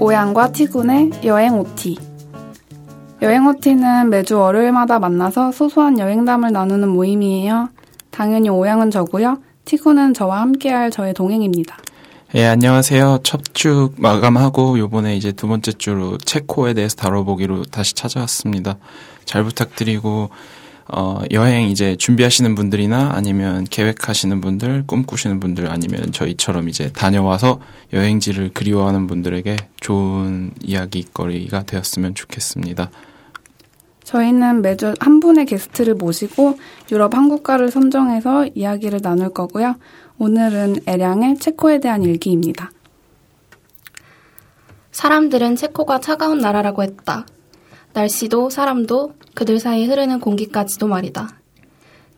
오양과 티군의 여행 OT. 여행 OT는 매주 월요일마다 만나서 소소한 여행담을 나누는 모임이에요. 당연히 오양은 저고요. 티군은 저와 함께할 저의 동행입니다. 예, 안녕하세요. 첫 주 마감하고 요번에 이제 두 번째 주로 체코에 대해서 다뤄보기로 다시 찾아왔습니다. 잘 부탁드리고 어, 여행 이제 준비하시는 분들이나 아니면 계획하시는 분들, 꿈꾸시는 분들 아니면 저희처럼 이제 다녀와서 여행지를 그리워하는 분들에게 좋은 이야기거리가 되었으면 좋겠습니다. 저희는 매주 한 분의 게스트를 모시고 유럽 한국가를 선정해서 이야기를 나눌 거고요. 오늘은 애량의 체코에 대한 일기입니다. 사람들은 체코가 차가운 나라라고 했다. 날씨도 사람도 그들 사이 흐르는 공기까지도 말이다.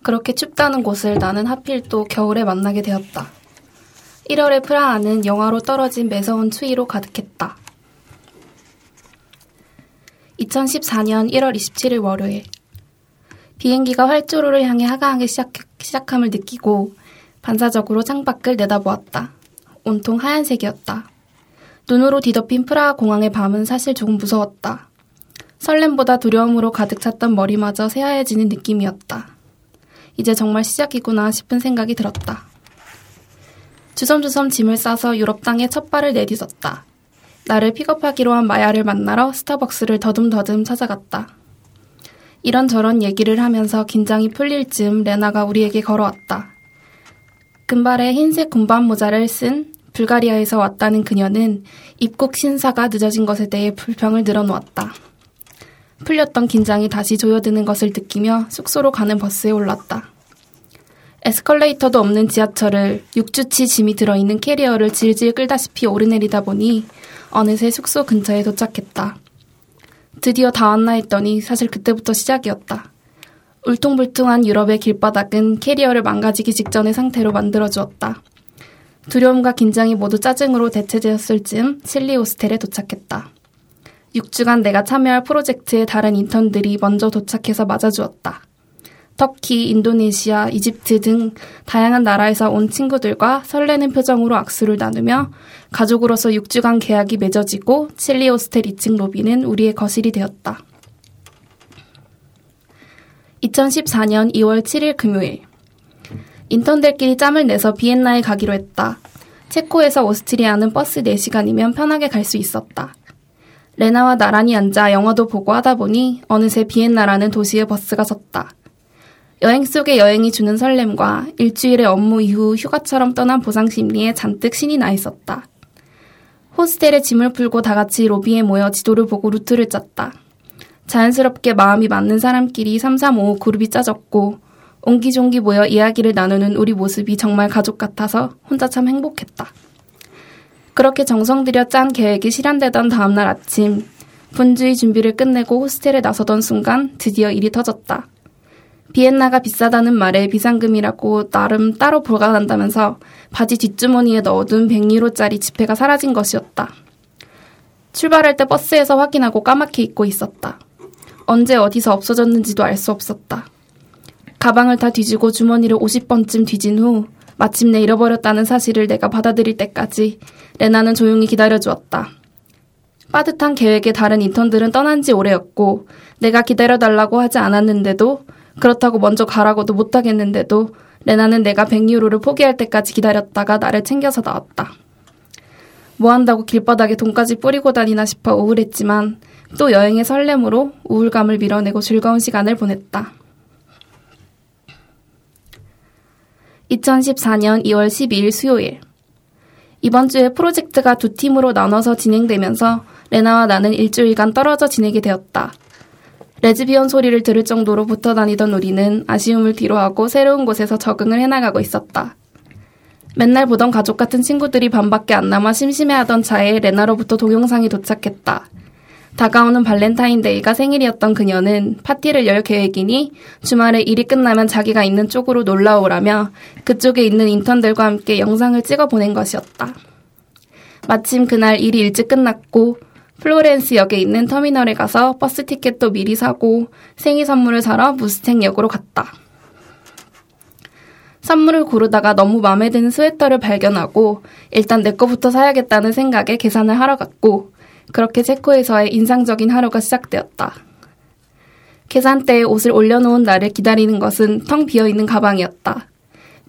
그렇게 춥다는 곳을 나는 하필 또 겨울에 만나게 되었다. 1월의 프라하는 영하로 떨어진 매서운 추위로 가득했다. 2014년 1월 27일 월요일. 비행기가 활주로를 향해 하강하기 시작, 시작 함을 느끼고 반사적으로 창밖을 내다보았다. 온통 하얀색이었다. 눈으로 뒤덮인 프라하 공항의 밤은 사실 조금 무서웠다. 설렘보다 두려움으로 가득 찼던 머리마저 새하얘지는 느낌이었다. 이제 정말 시작이구나 싶은 생각이 들었다. 주섬주섬 짐을 싸서 유럽 땅에 첫 발을 내딛었다. 나를 픽업하기로 한 마야를 만나러 스타벅스를 더듬더듬 찾아갔다. 이런저런 얘기를 하면서 긴장이 풀릴 즈음 레나가 우리에게 걸어왔다. 금발에 흰색 군밤 모자를 쓴 불가리아에서 왔다는 그녀는 입국 신사가 늦어진 것에 대해 불평을 늘어놓았다. 풀렸던 긴장이 다시 조여드는 것을 느끼며 숙소로 가는 버스에 올랐다. 에스컬레이터도 없는 지하철을 6주치 짐이 들어있는 캐리어를 질질 끌다시피 오르내리다 보니 어느새 숙소 근처에 도착했다. 드디어 다 왔나 했더니 사실 그때부터 시작이었다. 울퉁불퉁한 유럽의 길바닥은 캐리어를 망가지기 직전의 상태로 만들어주었다. 두려움과 긴장이 모두 짜증으로 대체되었을 즈음 실리 호스텔에 도착했다. 6주간 내가 참여할 프로젝트의 다른 인턴들이 먼저 도착해서 맞아주었다. 터키, 인도네시아, 이집트 등 다양한 나라에서 온 친구들과 설레는 표정으로 악수를 나누며 가족으로서 6주간 계약이 맺어지고 칠리 호스텔 2층 로비는 우리의 거실이 되었다. 2014년 2월 7일 금요일. 인턴들끼리 짬을 내서 비엔나에 가기로 했다. 체코에서 오스트리아는 버스 4시간이면 편하게 갈 수 있었다. 레나와 나란히 앉아 영화도 보고 하다 보니 어느새 비엔나라는 도시에 버스가 섰다. 여행 속의 여행이 주는 설렘과 일주일의 업무 이후 휴가처럼 떠난 보상 심리에 잔뜩 신이 나 있었다. 호스텔에 짐을 풀고 다 같이 로비에 모여 지도를 보고 루트를 짰다. 자연스럽게 마음이 맞는 사람끼리 335 그룹이 짜졌고 옹기종기 모여 이야기를 나누는 우리 모습이 정말 가족 같아서 혼자 참 행복했다. 그렇게 정성 들여 짠 계획이 실현되던 다음날 아침, 분주히 준비를 끝내고 호스텔에 나서던 순간 드디어 일이 터졌다. 비엔나가 비싸다는 말에 비상금이라고 나름 따로 보관한다면서 바지 뒷주머니에 넣어둔 100유로짜리 지폐가 사라진 것이었다. 출발할 때 버스에서 확인하고 까맣게 잊고 있었다. 언제 어디서 없어졌는지도 알 수 없었다. 가방을 다 뒤지고 주머니를 50번쯤 뒤진 후 마침내 잃어버렸다는 사실을 내가 받아들일 때까지 레나는 조용히 기다려주었다. 빠듯한 계획에 다른 인턴들은 떠난 지 오래였고 내가 기다려달라고 하지 않았는데도 그렇다고 먼저 가라고도 못하겠는데도 레나는 내가 100유로를 포기할 때까지 기다렸다가 나를 챙겨서 나왔다. 뭐 한다고 길바닥에 돈까지 뿌리고 다니나 싶어 우울했지만 또 여행의 설렘으로 우울감을 밀어내고 즐거운 시간을 보냈다. 2014년 2월 12일 수요일. 이번 주에 프로젝트가 두 팀으로 나눠서 진행되면서 레나와 나는 일주일간 떨어져 지내게 되었다. 레즈비언 소리를 들을 정도로 붙어 다니던 우리는 아쉬움을 뒤로하고 새로운 곳에서 적응을 해나가고 있었다. 맨날 보던 가족 같은 친구들이 반밖에 안 남아 심심해하던 차에 레나로부터 동영상이 도착했다. 다가오는 발렌타인데이가 생일이었던 그녀는 파티를 열 계획이니 주말에 일이 끝나면 자기가 있는 쪽으로 놀러 오라며 그쪽에 있는 인턴들과 함께 영상을 찍어 보낸 것이었다. 마침 그날 일이 일찍 끝났고 플로렌츠 역에 있는 터미널에 가서 버스 티켓도 미리 사고 생일 선물을 사러 무스텍 역으로 갔다. 선물을 고르다가 너무 마음에 드는 스웨터를 발견하고 일단 내 거부터 사야겠다는 생각에 계산을 하러 갔고 그렇게 체코에서의 인상적인 하루가 시작되었다. 계산대에 옷을 올려놓은 나를 기다리는 것은 텅 비어있는 가방이었다.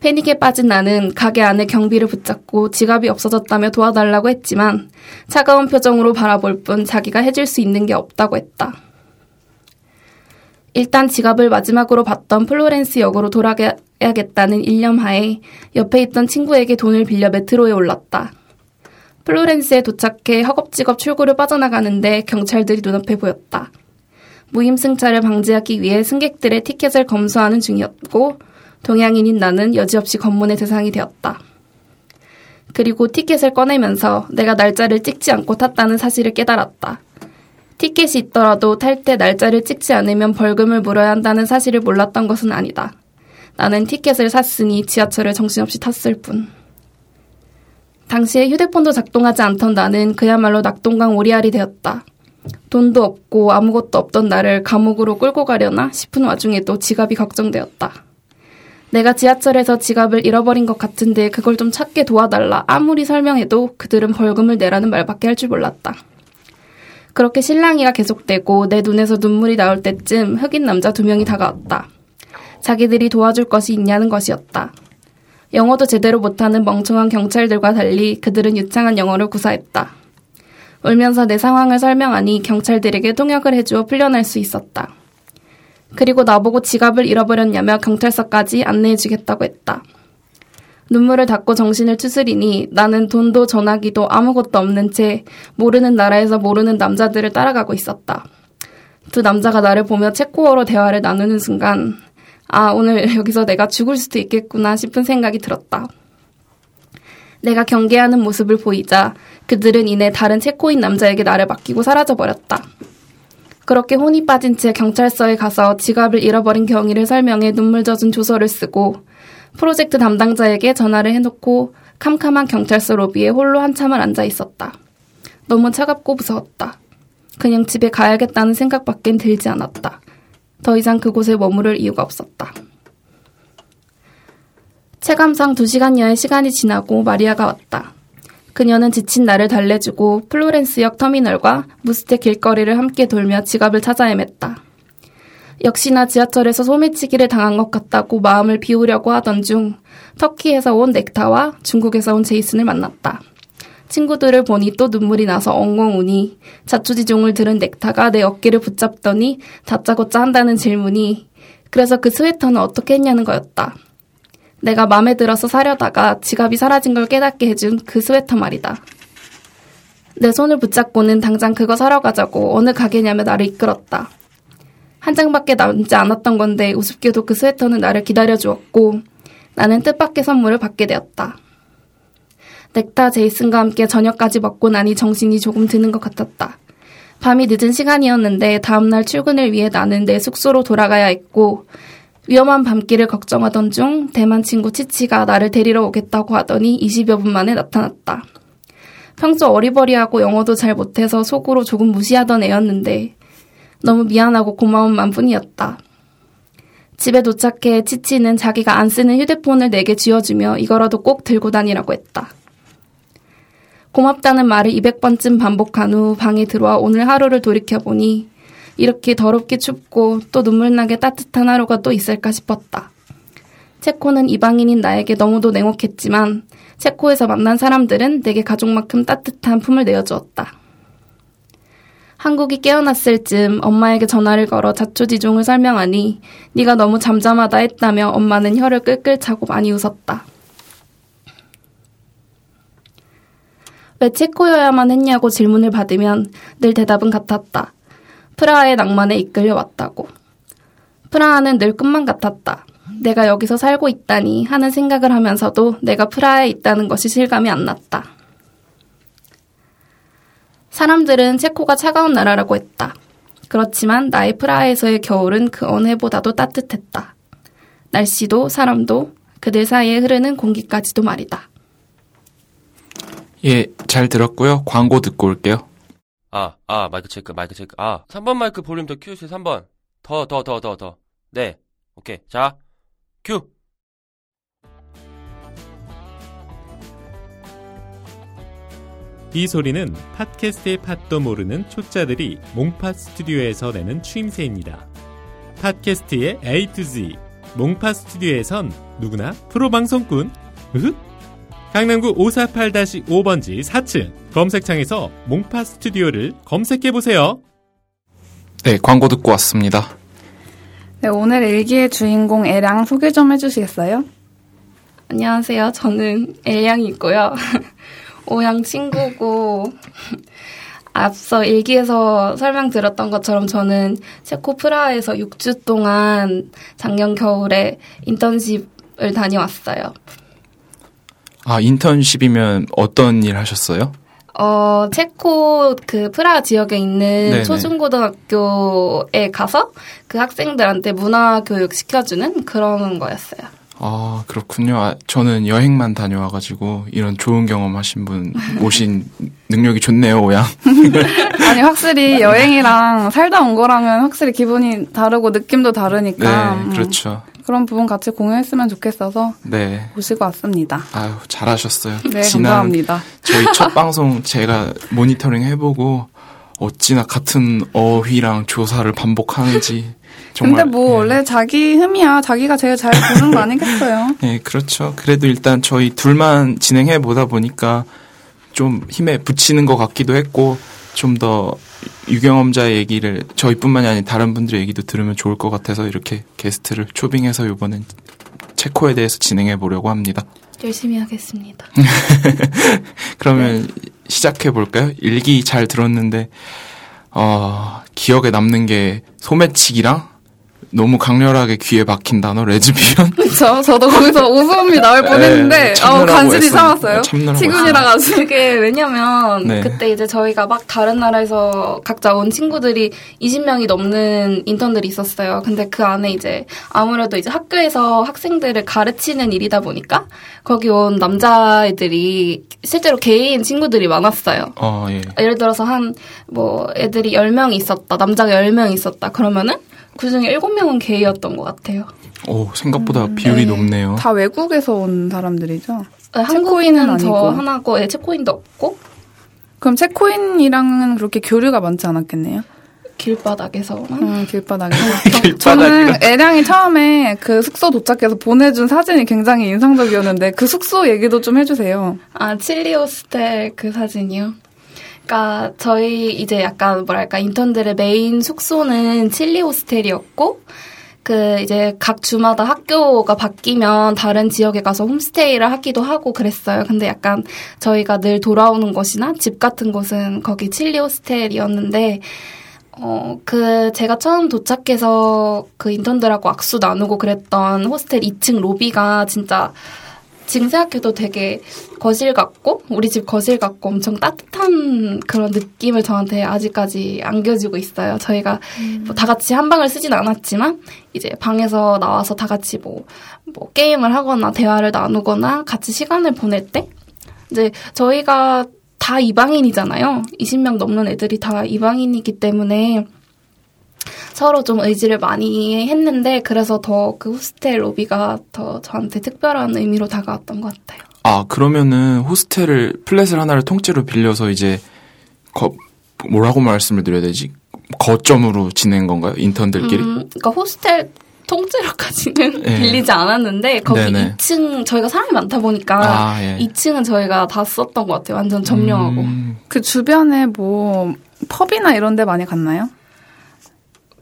패닉에 빠진 나는 가게 안에 경비를 붙잡고 지갑이 없어졌다며 도와달라고 했지만 차가운 표정으로 바라볼 뿐 자기가 해줄 수 있는 게 없다고 했다. 일단 지갑을 마지막으로 봤던 플로렌스 역으로 돌아가야겠다는 일념하에 옆에 있던 친구에게 돈을 빌려 메트로에 올랐다. 플로렌스에 도착해 허겁지겁 출구를 빠져나가는데 경찰들이 눈앞에 보였다. 무임승차를 방지하기 위해 승객들의 티켓을 검수하는 중이었고 동양인인 나는 여지없이 검문의 대상이 되었다. 그리고 티켓을 꺼내면서 내가 날짜를 찍지 않고 탔다는 사실을 깨달았다. 티켓이 있더라도 탈 때 날짜를 찍지 않으면 벌금을 물어야 한다는 사실을 몰랐던 것은 아니다. 나는 티켓을 샀으니 지하철을 정신없이 탔을 뿐. 당시에 휴대폰도 작동하지 않던 나는 그야말로 낙동강 오리알이 되었다. 돈도 없고 아무것도 없던 나를 감옥으로 끌고 가려나 싶은 와중에도 지갑이 걱정되었다. 내가 지하철에서 지갑을 잃어버린 것 같은데 그걸 좀 찾게 도와달라 아무리 설명해도 그들은 벌금을 내라는 말밖에 할 줄 몰랐다. 그렇게 실랑이가 계속되고 내 눈에서 눈물이 나올 때쯤 흑인 남자 두 명이 다가왔다. 자기들이 도와줄 것이 있냐는 것이었다. 영어도 제대로 못하는 멍청한 경찰들과 달리 그들은 유창한 영어를 구사했다. 울면서 내 상황을 설명하니 경찰들에게 통역을 해주어 풀려날 수 있었다. 그리고 나보고 지갑을 잃어버렸냐며 경찰서까지 안내해주겠다고 했다. 눈물을 닦고 정신을 추스리니 나는 돈도 전화기도 아무것도 없는 채 모르는 나라에서 모르는 남자들을 따라가고 있었다. 두 남자가 나를 보며 체코어로 대화를 나누는 순간, 아, 오늘 여기서 내가 죽을 수도 있겠구나 싶은 생각이 들었다. 내가 경계하는 모습을 보이자 그들은 이내 다른 체코인 남자에게 나를 맡기고 사라져버렸다. 그렇게 혼이 빠진 채 경찰서에 가서 지갑을 잃어버린 경위를 설명해 눈물 젖은 조서를 쓰고 프로젝트 담당자에게 전화를 해놓고 캄캄한 경찰서 로비에 홀로 한참을 앉아 있었다. 너무 차갑고 무서웠다. 그냥 집에 가야겠다는 생각밖엔 들지 않았다. 더 이상 그곳에 머무를 이유가 없었다. 체감상 두 시간여의 시간이 지나고 마리아가 왔다. 그녀는 지친 나를 달래주고 플로렌스역 터미널과 무스테 길거리를 함께 돌며 지갑을 찾아 헤맸다. 역시나 지하철에서 소매치기를 당한 것 같다고 마음을 비우려고 하던 중 터키에서 온 넥타와 중국에서 온 제이슨을 만났다. 친구들을 보니 또 눈물이 나서 엉엉 우니 자초지종을 들은 넥타가 내 어깨를 붙잡더니 다짜고짜 한다는 질문이 그래서 그 스웨터는 어떻게 했냐는 거였다. 내가 마음에 들어서 사려다가 지갑이 사라진 걸 깨닫게 해준 그 스웨터 말이다. 내 손을 붙잡고는 당장 그거 사러 가자고 어느 가게냐며 나를 이끌었다. 한 장밖에 남지 않았던 건데 우습게도 그 스웨터는 나를 기다려 주었고 나는 뜻밖의 선물을 받게 되었다. 넥타 제이슨과 함께 저녁까지 먹고 나니 정신이 조금 드는 것 같았다. 밤이 늦은 시간이었는데 다음날 출근을 위해 나는 내 숙소로 돌아가야 했고 위험한 밤길을 걱정하던 중 대만 친구 치치가 나를 데리러 오겠다고 하더니 20여 분 만에 나타났다. 평소 어리버리하고 영어도 잘 못해서 속으로 조금 무시하던 애였는데 너무 미안하고 고마운 맘뿐이었다. 집에 도착해 치치는 자기가 안 쓰는 휴대폰을 내게 쥐어주며 이거라도 꼭 들고 다니라고 했다. 고맙다는 말을 200번쯤 반복한 후 방에 들어와 오늘 하루를 돌이켜보니 이렇게 더럽게 춥고 또 눈물나게 따뜻한 하루가 또 있을까 싶었다. 체코는 이방인인 나에게 너무도 냉혹했지만 체코에서 만난 사람들은 내게 가족만큼 따뜻한 품을 내어주었다. 한국이 깨어났을 즈음 엄마에게 전화를 걸어 자초지종을 설명하니 네가 너무 잠잠하다 했다며 엄마는 혀를 끌끌 차고 많이 웃었다. 왜 체코여야만 했냐고 질문을 받으면 늘 대답은 같았다. 프라하의 낭만에 이끌려 왔다고. 프라하는 늘 꿈만 같았다. 내가 여기서 살고 있다니 하는 생각을 하면서도 내가 프라하에 있다는 것이 실감이 안 났다. 사람들은 체코가 차가운 나라라고 했다. 그렇지만 나의 프라하에서의 겨울은 그 어느 해보다도 따뜻했다. 날씨도 사람도 그들 사이에 흐르는 공기까지도 말이다. 예, 잘 들었고요. 광고 듣고 올게요. 아, 아, 마이크 체크, 마이크 체크. 아, 3번 마이크 볼륨 더 키우세요, 3번. 더, 더, 더, 더, 더. 네. 오케이. 자, 큐! 이 소리는 팟캐스트의 팟도 모르는 초짜들이 몽팟 스튜디오에서 내는 추임새입니다. 팟캐스트의 A to Z, 몽팟 스튜디오에선 누구나 프로 방송꾼. 으흑. 강남구 548-5번지 4층 검색창에서 몽팟 스튜디오를 검색해 보세요. 네, 광고 듣고 왔습니다. 네, 오늘 일기의 주인공 애랑 소개 좀 해주시겠어요? 안녕하세요. 저는 엘양이고요. 오양 친구고 앞서 일기에서 설명드렸던 것처럼 저는 체코 프라하에서 6주 동안 작년 겨울에 인턴십을 다녀왔어요. 아, 인턴십이면 어떤 일 하셨어요? 어, 체코 그 프라하 지역에 있는 네네. 초중고등학교에 가서 그 학생들한테 문화 교육 시켜주는 그런 거였어요. 아, 그렇군요. 아, 저는 여행만 다녀와가지고 이런 좋은 경험 하신 분 모신 능력이 좋네요, 오양. 아니, 확실히 여행이랑 살다 온 거랑은 확실히 기분이 다르고 느낌도 다르니까. 네, 음, 그렇죠. 그런 부분 같이 공유했으면 좋겠어서 네. 모시고 왔습니다. 아유, 잘하셨어요. 네, 지난 감사합니다. 저희 첫 방송 제가 모니터링 해보고 어찌나 같은 어휘랑 조사를 반복하는지 정말 근데 뭐 예. 원래 자기 흠이야. 자기가 제일 잘 보는 거 아니겠어요? 네, 그렇죠. 그래도 일단 저희 둘만 진행해 보다 보니까 좀 힘에 붙이는 것 같기도 했고 좀 더 유경험자의 얘기를 저희뿐만이 아닌 다른 분들의 얘기도 들으면 좋을 것 같아서 이렇게 게스트를 초빙해서 이번엔 체코에 대해서 진행해 보려고 합니다. 열심히 하겠습니다. 그러면 시작해 볼까요? 일기 잘 들었는데 어, 기억에 남는 게 소매치기랑 너무 강렬하게 귀에 박힌 단어 레즈비언. 그쵸. 저도 거기서 웃음이 나올 뻔했는데, 네, 어, 간신히 참았어요. 치군이라 가지고. 그게 왜냐면 네. 그때 이제 저희가 막 다른 나라에서 각자 온 친구들이 20명이 넘는 인턴들이 있었어요. 근데 그 안에 이제 아무래도 이제 학교에서 학생들을 가르치는 일이다 보니까 거기 온 남자애들이 실제로 개인 친구들이 많았어요. 어, 예. 예를 들어서 한 뭐 애들이 10명 있었다. 남자가 10명 있었다. 그러면은 그중에 7명은 게이였던 것 같아요. 오, 생각보다 비율이 네. 높네요. 다 외국에서 온 사람들이죠. 네, 체코인은 한국인은 저 아니고. 하나고 예, 체코인도 없고 그럼 체코인이랑은 그렇게 교류가 많지 않았겠네요. 길바닥에서만 음, 길바닥에서. 저는 애량이 처음에 그 숙소 도착해서 보내준 사진이 굉장히 인상적이었는데 그 숙소 얘기도 좀 해주세요. 아, 칠리 호스텔 그 사진이요? 그니까, 저희 이제 약간 뭐랄까, 인턴들의 메인 숙소는 칠리 호스텔이었고, 그 이제 각 주마다 학교가 바뀌면 다른 지역에 가서 홈스테이를 하기도 하고 그랬어요. 근데 약간 저희가 늘 돌아오는 곳이나 집 같은 곳은 거기 칠리 호스텔이었는데, 어, 그, 제가 처음 도착해서 그 인턴들하고 악수 나누고 그랬던 호스텔 2층 로비가 진짜 지금 생각해도 되게 거실 같고 우리 집 거실 같고 엄청 따뜻한 그런 느낌을 저한테 아직까지 안겨주고 있어요. 저희가 뭐다 같이 한 방을 쓰진 않았지만 이제 방에서 나와서 다 같이 뭐, 뭐 게임을 하거나 대화를 나누거나 같이 시간을 보낼 때 이제 저희가 다 이방인이잖아요. 20명 넘는 애들이 다 이방인이기 때문에 서로 좀 의지를 많이 했는데 그래서 더 그 호스텔 로비가 더 저한테 특별한 의미로 다가왔던 것 같아요. 아, 그러면은 호스텔을 플랫을 하나를 통째로 빌려서 이제 거, 뭐라고 말씀을 드려야 되지? 거점으로 지낸 건가요? 인턴들끼리? 음, 그러니까 호스텔 통째로까지는 네. 빌리지 않았는데 거기 네네. 2층 저희가 사람이 많다 보니까 아, 예. 2층은 저희가 다 썼던 것 같아요. 완전 점령하고. 음, 그 주변에 뭐 펍이나 이런 데 많이 갔나요?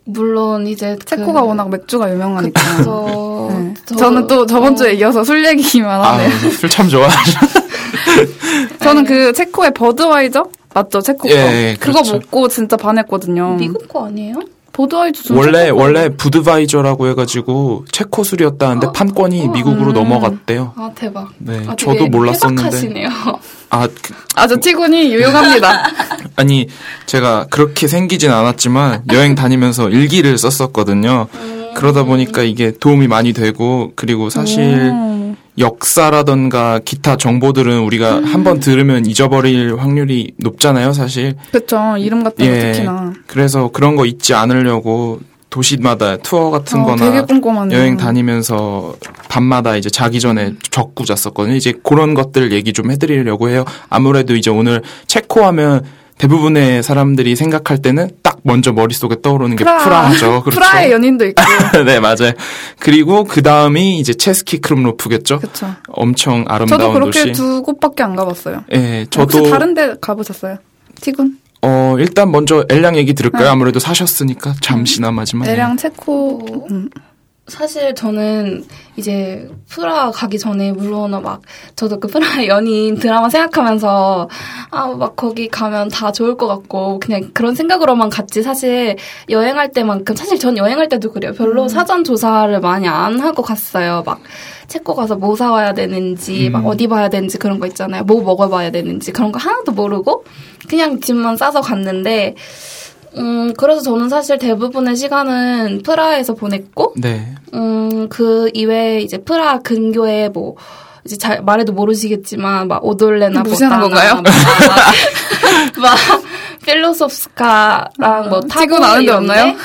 물론 이제 체코가 그, 워낙 맥주가 유명하니까. 저, 네. 저- 저는 또 저번 어, 주에 이어서 술 얘기만 아, 하네요. 술참 좋아하죠. 저는 그 체코의 버드와이저 맞죠? 체코 거. 예, 예, 그거 그렇죠. 먹고 진짜 반했거든요. 미국 거 아니에요? 보드와이저 좀 원래 원래 부드바이저라고 해가지고 체코 술이었다는데 어? 판권이 미국으로 음. 넘어갔대요. 아 대박. 네, 아, 저도 몰랐었는데. 해박하시네요. 아, 그- 아주 티군이 유용합니다. 아니 제가 그렇게 생기진 않았지만 여행 다니면서 일기를 썼었거든요. 그러다 보니까 이게 도움이 많이 되고 그리고 사실 음. 역사라던가 기타 정보들은 우리가 한번 들으면 잊어버릴 확률이 높잖아요, 사실. 그쵸. 이름 같은 거 예. 특히나. 그래서 그런 거 잊지 않으려고 도시마다 투어 같은 어, 거나. 여행 다니면서 밤마다 이제 자기 전에 적고 잤었거든요. 이제 그런 것들 얘기 좀 해드리려고 해요. 아무래도 이제 오늘 체코 하면 대부분의 사람들이 생각할 때는 딱 먼저 머릿속에 떠오르는 게 프라. 프라하죠. 그렇죠. 프라의 연인도 있고. 네, 맞아요. 그리고 그 다음이 이제 체스키 크름로프겠죠. 그쵸. 엄청 아름다운 저도 그렇게 도시. 두 곳밖에 안 가봤어요. 예, 혹시 저도 다른 데 가보셨어요? 티군? 어 일단 먼저 엘량 얘기 들을까요? 네. 아무래도 사셨으니까 잠시나마지만. 애랑 체코. 어. 음. 사실 저는 이제 프라 가기 전에 물론 막 저도 그 프라 연인 드라마 생각하면서 아 막 거기 가면 다 좋을 것 같고 그냥 그런 생각으로만 갔지. 사실 여행할 때만큼 사실 전 여행할 때도 그래요. 별로 사전 조사를 많이 안 하고 갔어요. 막 체코 가서 뭐 사와야 되는지 막 음. 어디 봐야 되는지 그런 거 있잖아요. 뭐 먹어봐야 되는지 그런 거 하나도 모르고 그냥 짐만 싸서 갔는데 음 그래서 저는 사실 대부분의 시간은 프라하에서 보냈고 네. 음, 그 이외에 이제 프라 근교에 뭐, 이제 잘 말해도 모르시겠지만, 막 오돌레나 보다나, 건가요? 막, 막 필로소프스카랑 뭐 타고 지금 아는 데 없나요?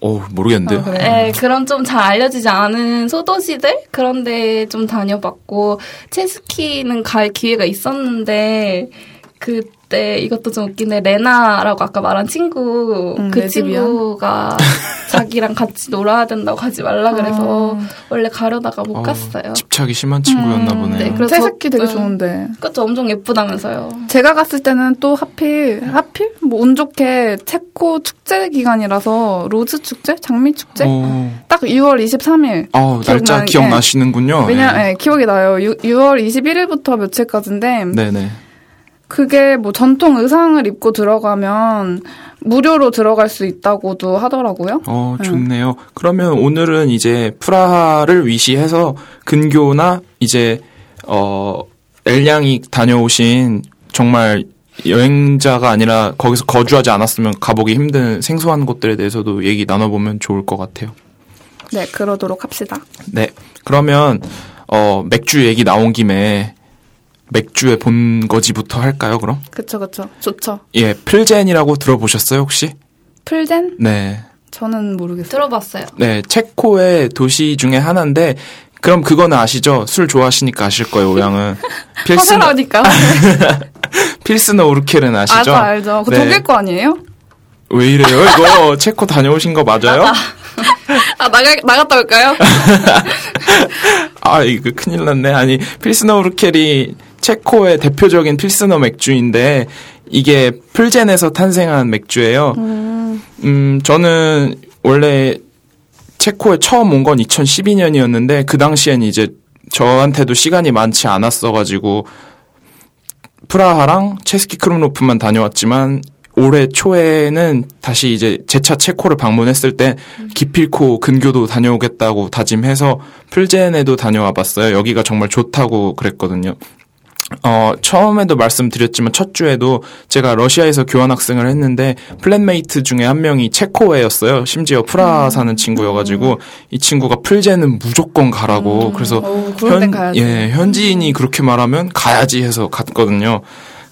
오 모르겠는데요. 아? 네, 그런 좀 잘 알려지지 않은 소도시들 그런 데 좀 다녀봤고 체스키는 갈 기회가 있었는데 그 때 이것도 좀 웃긴데 레나라고 아까 말한 친구 음, 그 레즈비언? 친구가 자기랑 같이 놀아야 된다고 가지 말라 그래서 아. 원래 가려다가 못 어, 갔어요. 집착이 심한 친구였나 음, 보네요. 네, 그래서 채스키 되게 음. 좋은데. 그것도 엄청 예쁘다면서요. 제가 갔을 때는 또 하필, 하필? 뭐 운 좋게 체코 축제 기간이라서 rose 축제? 장미 축제? 오. 딱 6월 23일. 어, 날짜 기억나는- 기억나시는군요. 왜냐, 네. 예, 기억이 나요. 6, 6월 21일부터 며칠까지인데, 네네. 그게 뭐 전통 의상을 입고 들어가면 무료로 들어갈 수 있다고도 하더라고요. 어, 네. 좋네요. 그러면 오늘은 이제 프라하를 위시해서 근교나 이제, 어, 엘량이 다녀오신 정말 여행자가 아니라 거기서 거주하지 않았으면 가보기 힘든 생소한 곳들에 대해서도 얘기 나눠보면 좋을 것 같아요. 네, 그러도록 합시다. 네. 그러면, 어, 맥주 얘기 나온 김에 맥주의 본거지부터 할까요, 그럼? 그쵸, 그쵸. 좋죠. 예, 플젠이라고 들어보셨어요, 혹시? 풀젠? 네. 저는 모르겠어요. 들어봤어요. 네, 체코의 도시 중에 하나인데, 그럼 그거는 아시죠? 술 좋아하시니까 아실 거예요, 오양은. 필스너, 화사라니까. 필스너 우르켈은 아시죠? 알죠, 알죠. 그거 네. 독일 거 아니에요? 왜 이래요? 이거 체코 다녀오신 거 맞아요? 아, 나가, 나갔다 올까요? 아, 이거 큰일 났네. 아니, 필스너 우르켈이 체코의 대표적인 필스너 맥주인데, 이게 풀젠에서 탄생한 맥주예요. 음, 저는 원래 체코에 처음 온 건 2012년이었는데, 그 당시엔 이제 저한테도 시간이 많지 않았어 가지고, 프라하랑 체스키 크룸로프만 다녀왔지만, 올해 초에는 다시 이제 재차 체코를 방문했을 때 기필코 근교도 다녀오겠다고 다짐해서 풀젠에도 다녀와 봤어요. 여기가 정말 좋다고 그랬거든요. 어, 처음에도 말씀드렸지만 첫 주에도 제가 러시아에서 교환학생을 했는데 flatmate 중에 한 명이 체코애였어요. 심지어 프라하 사는 친구여가지고 이 친구가 플젠은 무조건 가라고 그래서 오, 데 가야지. 예, 현지인이 그렇게 말하면 가야지 해서 갔거든요.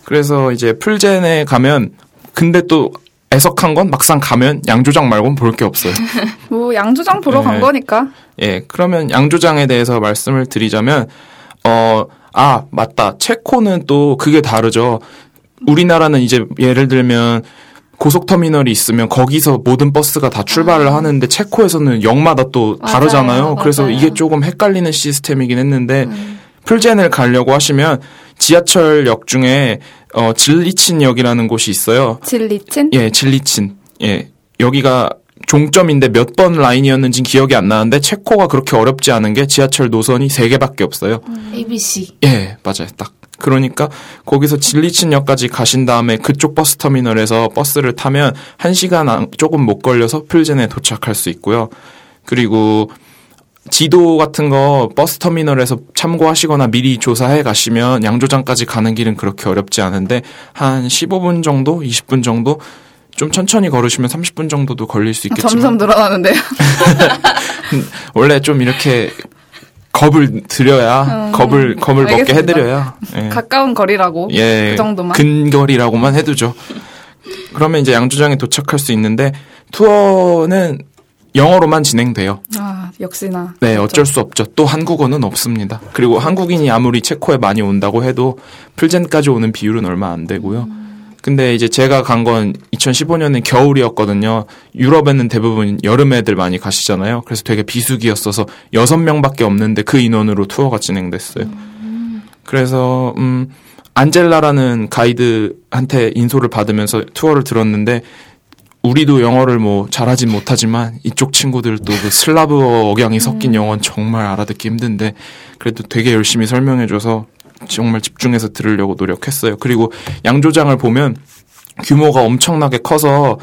그래서 이제 플젠에 가면 근데 또 애석한 건 막상 가면 양조장 말고는 볼 게 없어요. 뭐, 양조장 보러 네. 간 거니까. 예, 그러면 양조장에 대해서 말씀을 드리자면, 어, 아, 맞다. 체코는 또 그게 다르죠. 우리나라는 이제 예를 들면 고속터미널이 있으면 거기서 모든 버스가 다 출발을 하는데 체코에서는 역마다 또 맞아요, 다르잖아요. 그래서 맞아요. 이게 조금 헷갈리는 시스템이긴 했는데 풀젠을 가려고 하시면 지하철역 중에 어, 질리친역이라는 곳이 있어요. 질리친? 예, 질리친. 예. 여기가 종점인데 몇 번 라인이었는지 기억이 안 나는데 체코가 그렇게 어렵지 않은 게 지하철 노선이 세 개밖에 없어요. ABC. 예, 맞아요. 딱 그러니까 거기서 진리친역까지 가신 다음에 그쪽 버스 터미널에서 버스를 타면 1시간 조금 못 걸려서 풀젠에 도착할 수 있고요. 그리고 지도 같은 거 버스 터미널에서 참고하시거나 미리 조사해 가시면 양조장까지 가는 길은 그렇게 어렵지 않은데 한 15분 정도, 20분 정도 좀 천천히 걸으시면 30분 정도도 걸릴 수 있겠지만 점점 늘어나는데요. 원래 좀 이렇게 겁을 드려야 음, 겁을 겁을 먹게 알겠습니다. 해드려야 예. 가까운 거리라고. 예, 그 정도만. 근거리라고만 해두죠. 그러면 이제 양조장에 도착할 수 있는데 투어는 영어로만 진행돼요. 아, 역시나. 네, 어쩔 수 없죠. 또 한국어는 없습니다. 그리고 한국인이 아무리 체코에 많이 온다고 해도 풀젠까지 오는 비율은 얼마 안 되고요. 근데 이제 제가 간 건 2015년에 겨울이었거든요. 유럽에는 대부분 여름 애들 많이 가시잖아요. 그래서 되게 비수기였어서 6명밖에 없는데 그 인원으로 투어가 진행됐어요. 그래서 음 안젤라라는 가이드한테 인솔을 받으면서 투어를 들었는데 우리도 영어를 뭐 잘하진 못하지만 이쪽 친구들도 그 슬라브어 억양이 섞인 영어는 정말 알아듣기 힘든데 그래도 되게 열심히 설명해줘서 정말 집중해서 들으려고 노력했어요. 그리고 양조장을 보면 규모가 엄청나게 커서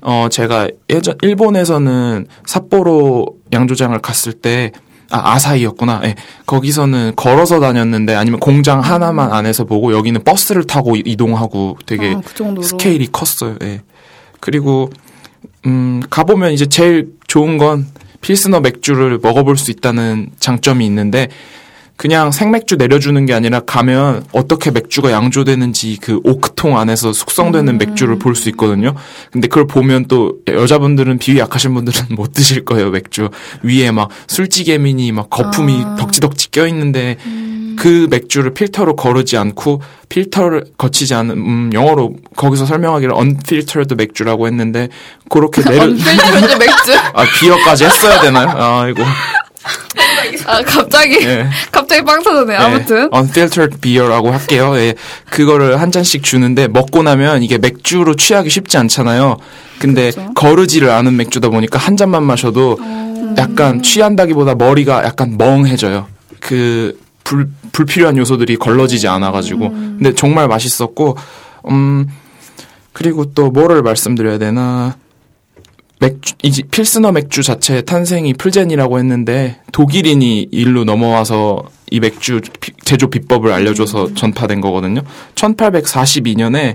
어 제가 예전 일본에서는 삿포로 양조장을 갔을 때 아, 아사히였구나. 예. 거기서는 걸어서 다녔는데 아니면 공장 하나만 안에서 보고 여기는 버스를 타고 이- 이동하고 되게 아, 그. 스케일이 컸어요. 예. 그리고 음 가보면 이제 제일 좋은 건 필스너 맥주를 먹어볼 수 있다는 장점이 있는데 그냥 생맥주 내려주는 게 아니라 가면 어떻게 맥주가 양조되는지 그 오크통 안에서 숙성되는 맥주를 볼 수 있거든요. 근데 그걸 보면 또 여자분들은 비위 약하신 분들은 못 드실 거예요, 맥주. 위에 막 술찌개미니 막 거품이 아. 덕지덕지 껴 있는데 그 맥주를 필터로 거르지 않고 필터를 거치지 않은 음, 영어로 거기서 설명하기를 unfiltered 맥주라고 했는데 그렇게 내려 필터드 맥주. 아 비어까지 했어야 되나요? 아 이 고. 아, 갑자기. 예. 갑자기 빵 터졌네요. 아무튼. 네, unfiltered beer라고 할게요. 예. 그거를 한 잔씩 주는데 먹고 나면 이게 맥주로 취하기 쉽지 않잖아요. 근데 그렇죠. 거르지를 않은 맥주다 보니까 한 잔만 마셔도 약간 취한다기보다 머리가 약간 멍해져요. 그 불, 불필요한 요소들이 걸러지지 않아가지고. 근데 정말 맛있었고, 음, 그리고 또 뭐를 말씀드려야 되나. 맥주, 이제 필스너 맥주 자체의 탄생이 풀젠이라고 했는데 독일인이 일로 넘어와서 이 맥주 비- 제조 비법을 알려줘서 전파된 거거든요. 1842년에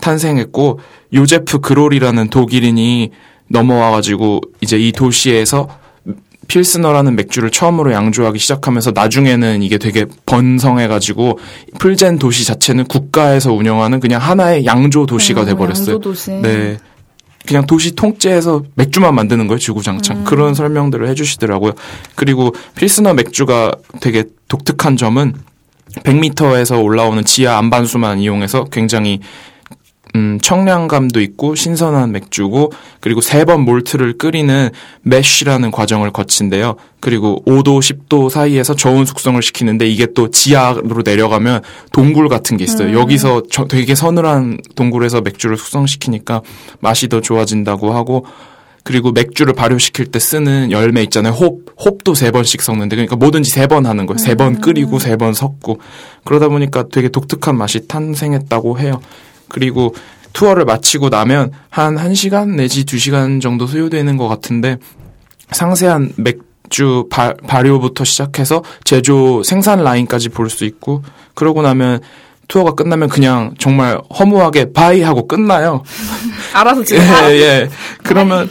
탄생했고 요제프 그롤이라는 독일인이 넘어와가지고 이제 이 도시에서 필스너라는 맥주를 처음으로 양조하기 시작하면서 나중에는 이게 되게 번성해가지고 풀젠 도시 자체는 국가에서 운영하는 그냥 하나의 양조 도시가 어, 돼버렸어요. 양조 도시. 네. 그냥 도시 통째에서 맥주만 만드는 거예요, 주구장창. 그런 설명들을 해주시더라고요. 그리고 필스너 맥주가 되게 독특한 점은 100m에서 올라오는 지하 안반수만 이용해서 굉장히 음, 청량감도 있고 신선한 맥주고 그리고 세 번 몰트를 끓이는 매쉬라는 과정을 거친대요. 그리고 5도 10도 사이에서 저온 숙성을 시키는데 이게 또 지하로 내려가면 동굴 같은 게 있어요. 여기서 저- 되게 서늘한 동굴에서 맥주를 숙성시키니까 맛이 더 좋아진다고 하고 그리고 맥주를 발효시킬 때 쓰는 열매 있잖아요. 홉, 홉도 세 번씩 섞는데 그러니까 뭐든지 세 번 하는 거예요. 세번 끓이고 세 번 섞고 그러다 보니까 되게 독특한 맛이 탄생했다고 해요. 그리고 투어를 마치고 나면 한 1시간 내지 2시간 정도 소요되는 것 같은데 상세한 맥주 발, 발효부터 시작해서 제조 생산 라인까지 볼 수 있고 그러고 나면 투어가 끝나면 그냥 정말 허무하게 bye 하고 끝나요. 알아서 예, 지금. 예. 그러면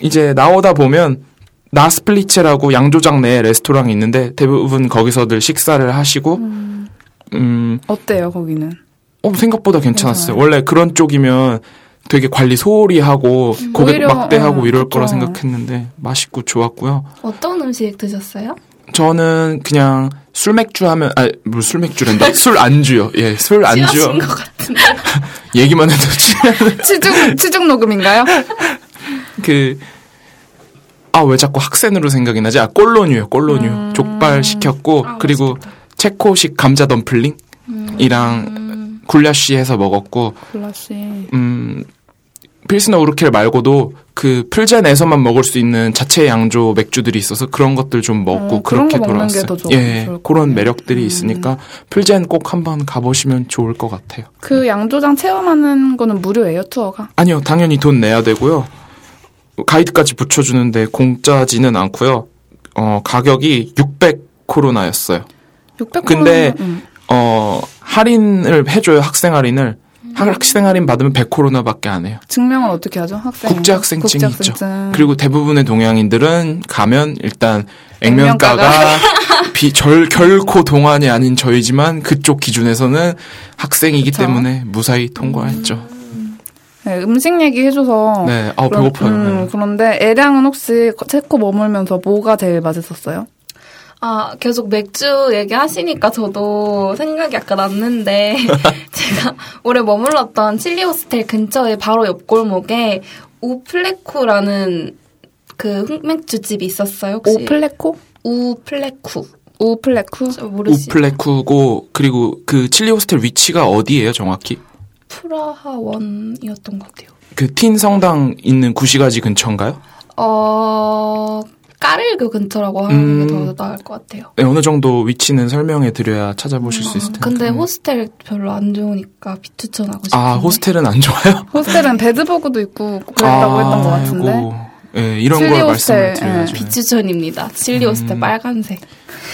이제 나오다 보면 나스플리체라고 양조장 내에 레스토랑이 있는데 대부분 거기서들 식사를 하시고 음, 어때요, 거기는? 어, 생각보다 괜찮았어요. 괜찮아요? 원래 그런 쪽이면 되게 관리 소홀히 하고 고객 오히려, 막대하고 어, 이럴 거라 그쵸. 생각했는데 맛있고 좋았고요. 어떤 음식 드셨어요? 저는 그냥 술 맥주 하면 아 뭐 술 맥주랜다 술 안주요. 예, 술 안주요. 취하신 것 같은데. 얘기만 해도 치중, 치중 녹음인가요? 그, 아, 왜 자꾸 학생으로 생각이 나지? 아, 꼴로뉴요, 꼴로뉴. 음. 족발 시켰고, 아, 그리고 맛있겠다. 체코식 감자 덤플링? 이랑 음, 굴라쉬 해서 먹었고, 글라시. 음, 필스너 우르켈 말고도 그 풀젠에서만 먹을 수 있는 자체 양조 맥주들이 있어서 그런 것들 좀 먹고 어, 그렇게 돌아왔어요. 예, 그런. 매력들이 음. 있으니까 풀젠 꼭 한번 가보시면 좋을 것 같아요. 그 양조장 체험하는 거는 무료예요, 투어가? 아니요, 당연히 돈 내야 되고요. 가이드까지 붙여주는데 공짜지는 않고요. 어, 가격이 600 코로나였어요. 600 근데 음. 어, 할인을 해줘요, 학생 할인을. 학생 할인 받으면 100코로나밖에 안 해요. 증명은 어떻게 하죠? 학생 국제 학생증이 있죠. 그리고 대부분의 동양인들은 가면 일단 액면가가 비, 절, 결코 동안이 아닌 저희지만 그쪽 기준에서는 학생이기 그쵸. 때문에 무사히 통과했죠. 네, 음식 얘기 해줘서 네, 아 배고파요. 음, 네. 그런데 애량은 혹시 체코 머물면서 뭐가 제일 맛있었어요? 아, 계속 맥주 얘기하시니까 저도 생각이 약간 났는데, 제가 올해 머물렀던 칠리 호스텔 근처에 바로 옆 골목에 우플레쿠라는 그 흑맥주집이 있었어요. 혹시? 오플레코? 우플레쿠. 우플레쿠? 우플레쿠고 그리고 그 칠리 호스텔 위치가 어디예요, 정확히? 프라하원이었던 것 같아요. 그 틴 성당 있는 구시가지 근처인가요? 어, 까르그 근처라고 하는 게 음. 더 나을 것 같아요. 네, 어느 정도 위치는 설명해 드려야 찾아보실 수 있을 텐데. 근데 호스텔 별로 안 좋으니까 비추천하고 싶은데. 아, 호스텔은 안 좋아요? 호스텔은 베드버그도 있고 그랬다고 했던 것 같은데. 아이고. 예, 이런 걸 호스텔, 말씀을 드려야죠. 비추천입니다. 칠리 호스텔 음. 빨간색.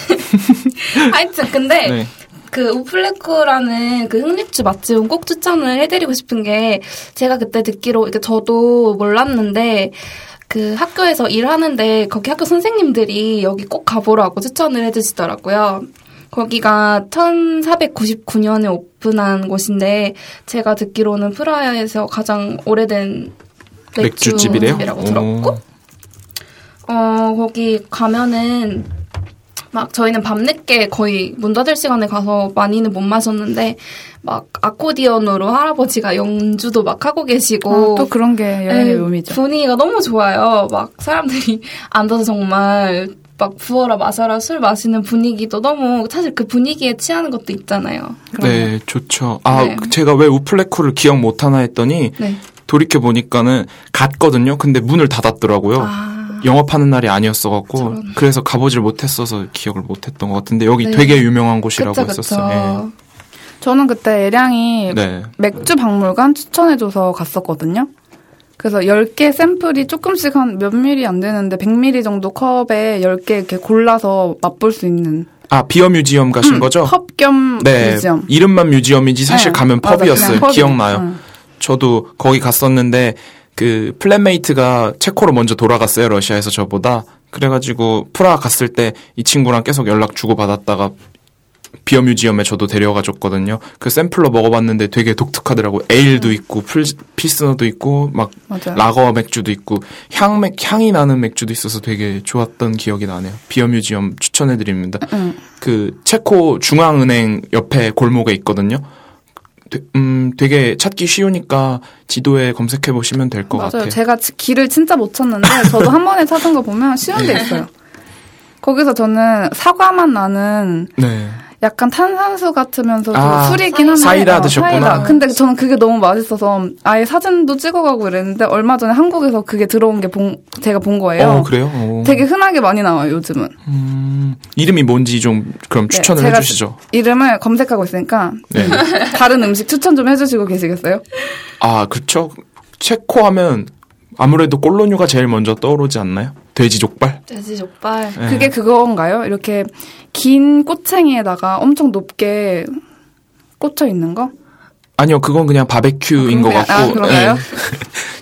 하여튼 근데 네. 그 우플레코라는 그 흑맥주 맛집은 꼭 추천을 해드리고 싶은 게 제가 그때 듣기로 이렇게 저도 몰랐는데 그 학교에서 일하는데 거기 학교 선생님들이 여기 꼭 가보라고 추천을 해주시더라고요. 거기가 1499년에 오픈한 곳인데 제가 듣기로는 프라하에서 가장 오래된? 맥주집이라고 들었고 어, 거기 가면은 막 저희는 밤늦게 거의 문 닫을 시간에 가서 많이는 못 마셨는데 막 아코디언으로 할아버지가 연주도 막 하고 계시고 어, 또 그런 게 여행의 네, 묘미죠. 분위기가 너무 좋아요. 막 사람들이 앉아서 정말 막 부어라 마셔라 술 마시는 분위기도 너무 사실 그 분위기에 취하는 것도 있잖아요. 네, 좋죠. 아, 네. 제가 왜 우플레쿠를 기억 못 하나 했더니 네. 돌이켜 보니까는 갔거든요. 근데 문을 닫았더라고요. 아, 영업하는 날이 아니었어 갖고 저런. 그래서 가보질 못했어서 기억을 못했던 것 같은데 여기 네. 되게 유명한 곳이라고 그쵸 했었어요. 그쵸. 저는 그때 애량이 예. 네. 맥주 박물관 추천해줘서 갔었거든요. 그래서 10개 샘플이 조금씩 한 몇 미리 안 되는데 100미리 정도 컵에 10개 이렇게 골라서 맛볼 수 있는 아 beer museum 가신 거죠? 펍 겸 네. museum. 이름만 museum이지 사실 네, 가면 맞아, 펍이었어요. 펍이에요. 기억나요. 응. 저도 거기 갔었는데 그 flatmate가 체코로 먼저 돌아갔어요. 러시아에서 저보다. 그래가지고 프라하 갔을 때 이 친구랑 계속 연락 주고 받았다가 beer museum에 저도 데려가 줬거든요. 그 샘플로 먹어봤는데 되게 독특하더라고. 에일도 있고 풀, 필스너도 있고 막 맞아요. 라거 맥주도 있고 향 맥 향이 나는 맥주도 있어서 되게 좋았던 기억이 나네요. 비어 뮤지엄 추천해드립니다. 응. 그 체코 중앙은행 옆에 골목에 있거든요. 되- 음, 되게 찾기 쉬우니까 지도에 검색해 보시면 될 것. 같아요. 제가 지- 길을 진짜 못 찾는데 저도 한 번에 찾은 거 보면 쉬운 데 있어요. 거기서 저는 사과맛 나는 네. 약간 탄산수 같으면서도 아, 술이긴 한데 사이다 어, 드셨구나. 사이다. 근데 저는 그게 너무 맛있어서 아예 사진도 찍어가고 이랬는데 얼마 전에 한국에서 그게 들어온 게 본, 제가 본 거예요. 어, 그래요? 어. 되게 흔하게 많이 나와요 요즘은. 음, 이름이 뭔지 좀 그럼 네, 추천을 제가 해주시죠. 이름을 검색하고 있으니까 네. 다른 음식 추천 좀 해주시고 계시겠어요? 아, 그렇죠. 체코 하면 아무래도 꼴로뉴가 제일 먼저 떠오르지 않나요? 돼지 족발. 돼지 족발. 네. 그게 그건가요? 이렇게 긴 꼬챙이에다가 엄청 높게 꽂혀 있는 거? 아니요, 그건 그냥 바베큐인 것 그런가요? 같고. 아, 그런가요? 네.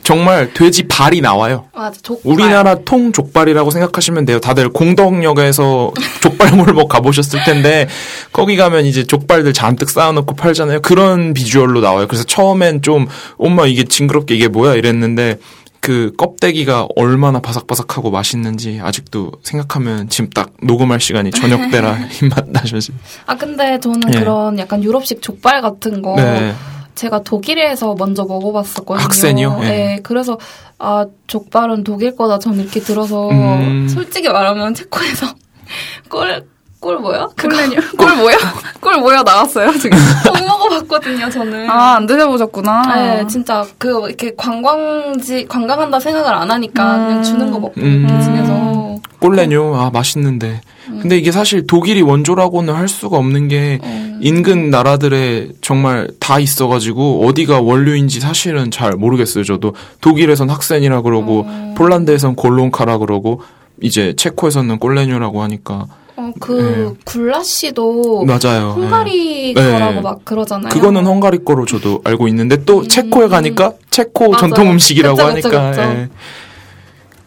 정말 돼지 발이 나와요. 맞아 족발. 우리나라 통 족발이라고 생각하시면 돼요. 다들 공덕역에서 족발골목 가보셨을 텐데 거기 가면 이제 족발들 잔뜩 쌓아놓고 팔잖아요. 그런 비주얼로 나와요. 그래서 처음엔 좀 엄마 이게 징그럽게 이게 뭐야 이랬는데 그 껍데기가 얼마나 바삭바삭하고 맛있는지 아직도 생각하면 지금 딱 녹음할 시간이 저녁 때라 입맛 나셔지. 아 근데 저는 예. 그런 약간 유럽식 족발 같은 거 네. 제가 독일에서 먼저 먹어봤었거든요. 학생이요? 예. 네, 그래서 아 족발은 독일 거다 전 이렇게 들어서 음. 솔직히 말하면 체코에서 꼴 꿀 뭐야? 꿀레뉴. 꿀 뭐야? 꿀 뭐야 나왔어요 지금. 못 먹어봤거든요, 저는. 아, 안 드셔보셨구나. 네, 진짜 그 이렇게 관광지 관광한다 생각을 안 하니까 음. 그냥 주는 거 먹고 음. 집에서 꼴레뉴 아 맛있는데. 근데 이게 사실 독일이 원조라고는 할 수가 없는 게 음. 인근 나라들에 정말 다 있어가지고 어디가 원료인지 사실은 잘 모르겠어요. 저도 독일에선 학센이라 그러고 폴란드에선 골론카라 그러고 이제 체코에서는 꼴레뉴라고 하니까 어, 그 굴라시도 맞아요. 헝가리 네. 거라고 네. 막 그러잖아요. 그거는 헝가리 거로 저도 알고 있는데 또 체코에 가니까 체코 맞아요. 전통 음식이라고 그쵸, 하니까 그쵸. 예.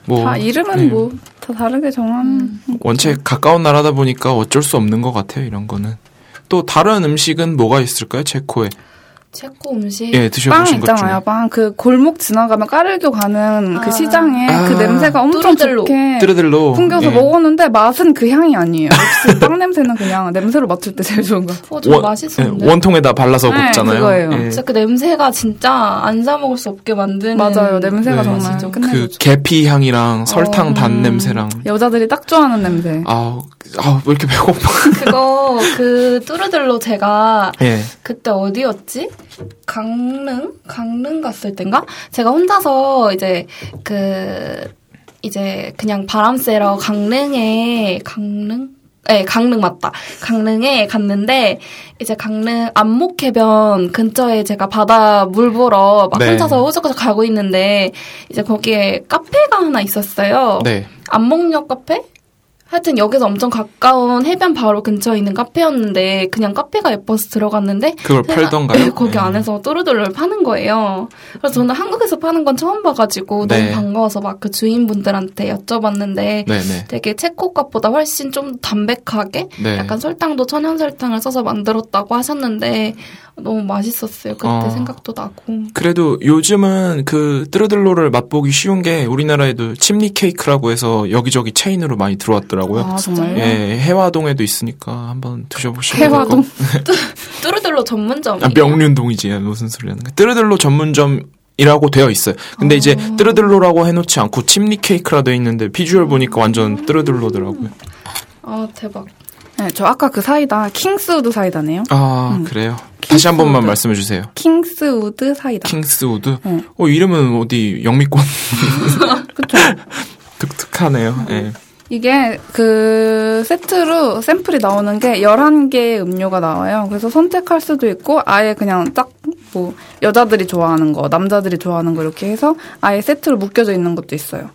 뭐다 이름은 네. 뭐다 다르게 정한. 원체 가까운 나라다 보니까 어쩔 수 없는 것 같아요 이런 거는 또 다른 음식은 뭐가 있을까요 체코에 체코 음식. 예빵것 있잖아요. 빵 그 골목 지나가면 까르교 가는 아. 그 시장에 아. 그 냄새가 엄청 뚜르들로. 좋게 뜨르들로 풍겨서 예. 먹었는데 맛은 그 향이 아니에요. 역시 빵 냄새는 그냥 냄새로 맡을 때 제일 좋은 거. 어, 좀 원- 맛있었는데. 예, 원통에다 발라서 네, 볶잖아요 그거예요. 예. 진짜 그 냄새가 진짜 안 사 먹을 수 없게 만드는. 맞아요. 냄새가 네. 정말. 그 끝내주죠. 계피 향이랑 설탕 어, 단 음. 냄새랑 여자들이 딱 좋아하는 냄새. 아우 아우 왜 이렇게 배고파 그거 그 뚜르들로 제가 예 그때 어디였지? 강릉? 강릉 갔을 땐가? 제가 혼자서 이제 그 이제 그냥 바람 쐬러 강릉에 강릉? 네, 강릉 맞다. 강릉에 갔는데 이제 강릉 안목해변 근처에 제가 바다 물 보러 막 네. 혼자서 호적호적 가고 있는데 이제 거기에 카페가 하나 있었어요. 네. 안목역 카페? 하여튼 여기서 엄청 가까운 해변 바로 근처에 있는 카페였는데 그냥 카페가 예뻐서 들어갔는데 그걸 팔던가요? 네, 거기 예. 안에서 또르르를 파는 거예요. 그래서 저는 한국에서 파는 건 처음 봐가지고 네. 너무 반가워서 막 그 주인분들한테 여쭤봤는데 네네 되게 체코 값보다 훨씬 좀 담백하게 네. 약간 설탕도 천연 설탕을 써서 만들었다고 하셨는데 너무 맛있었어요. 그때 어. 생각도 나고. 그래도 요즘은 그 뜨르들로를 맛보기 쉬운 게 우리나라에도 침리 케이크라고 해서 여기저기 체인으로 많이 들어왔더라고요. 아 정말요? 예, 해화동에도 있으니까 한번 드셔보시면 해화동? trdlo 전문점. 아, 명륜동이지 무슨 소리 하는 거야. trdlo 전문점이라고 되어 있어요. 근데 이제 trdlo라고 해놓지 않고 chimney 케이크라 되어 있는데 비주얼 보니까 완전 trdlo더라고요. 아 대박. 네, 저 아까 그 사이다 킹스우드 사이다네요. 아 그래요. 다시 한 번만 말씀해 주세요. 킹스우드 사이다. 킹스우드. 응. 어 이름은 어디 영미권 그쵸? 독특하네요. 예. 이게 그 세트로 샘플이 나오는 게 11개의 음료가 나와요. 그래서 선택할 수도 있고 아예 그냥 딱 뭐 여자들이 좋아하는 거, 남자들이 좋아하는 거 이렇게 해서 아예 세트로 묶여져 있는 것도 있어요.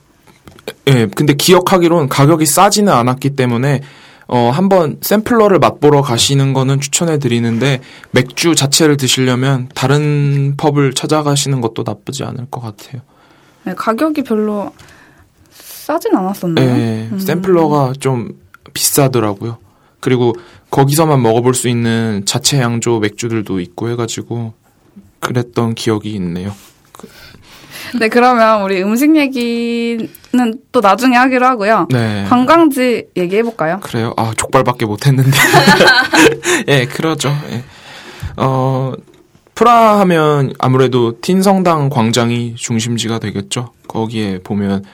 예, 근데 기억하기로는 가격이 싸지는 않았기 때문에 어, 한번 샘플러를 맛보러 가시는 거는 추천해 드리는데 맥주 자체를 드시려면 다른 펍을 찾아가시는 것도 나쁘지 않을 것 같아요. 네, 가격이 별로 싸진 않았었나요? 예, 샘플러가 좀 비싸더라고요. 그리고 거기서만 먹어볼 수 있는 자체 양조 맥주들도 있고 해가지고 그랬던 기억이 있네요. 네, 그러면 우리 음식 얘기는 또 나중에 하기로 하고요. 네. 관광지 얘기해볼까요? 그래요? 아, 족발밖에 못했는데. 예, 그러죠. 예. 어, 프라 하면 아무래도 틴성당 광장이 중심지가 되겠죠. 거기에 보면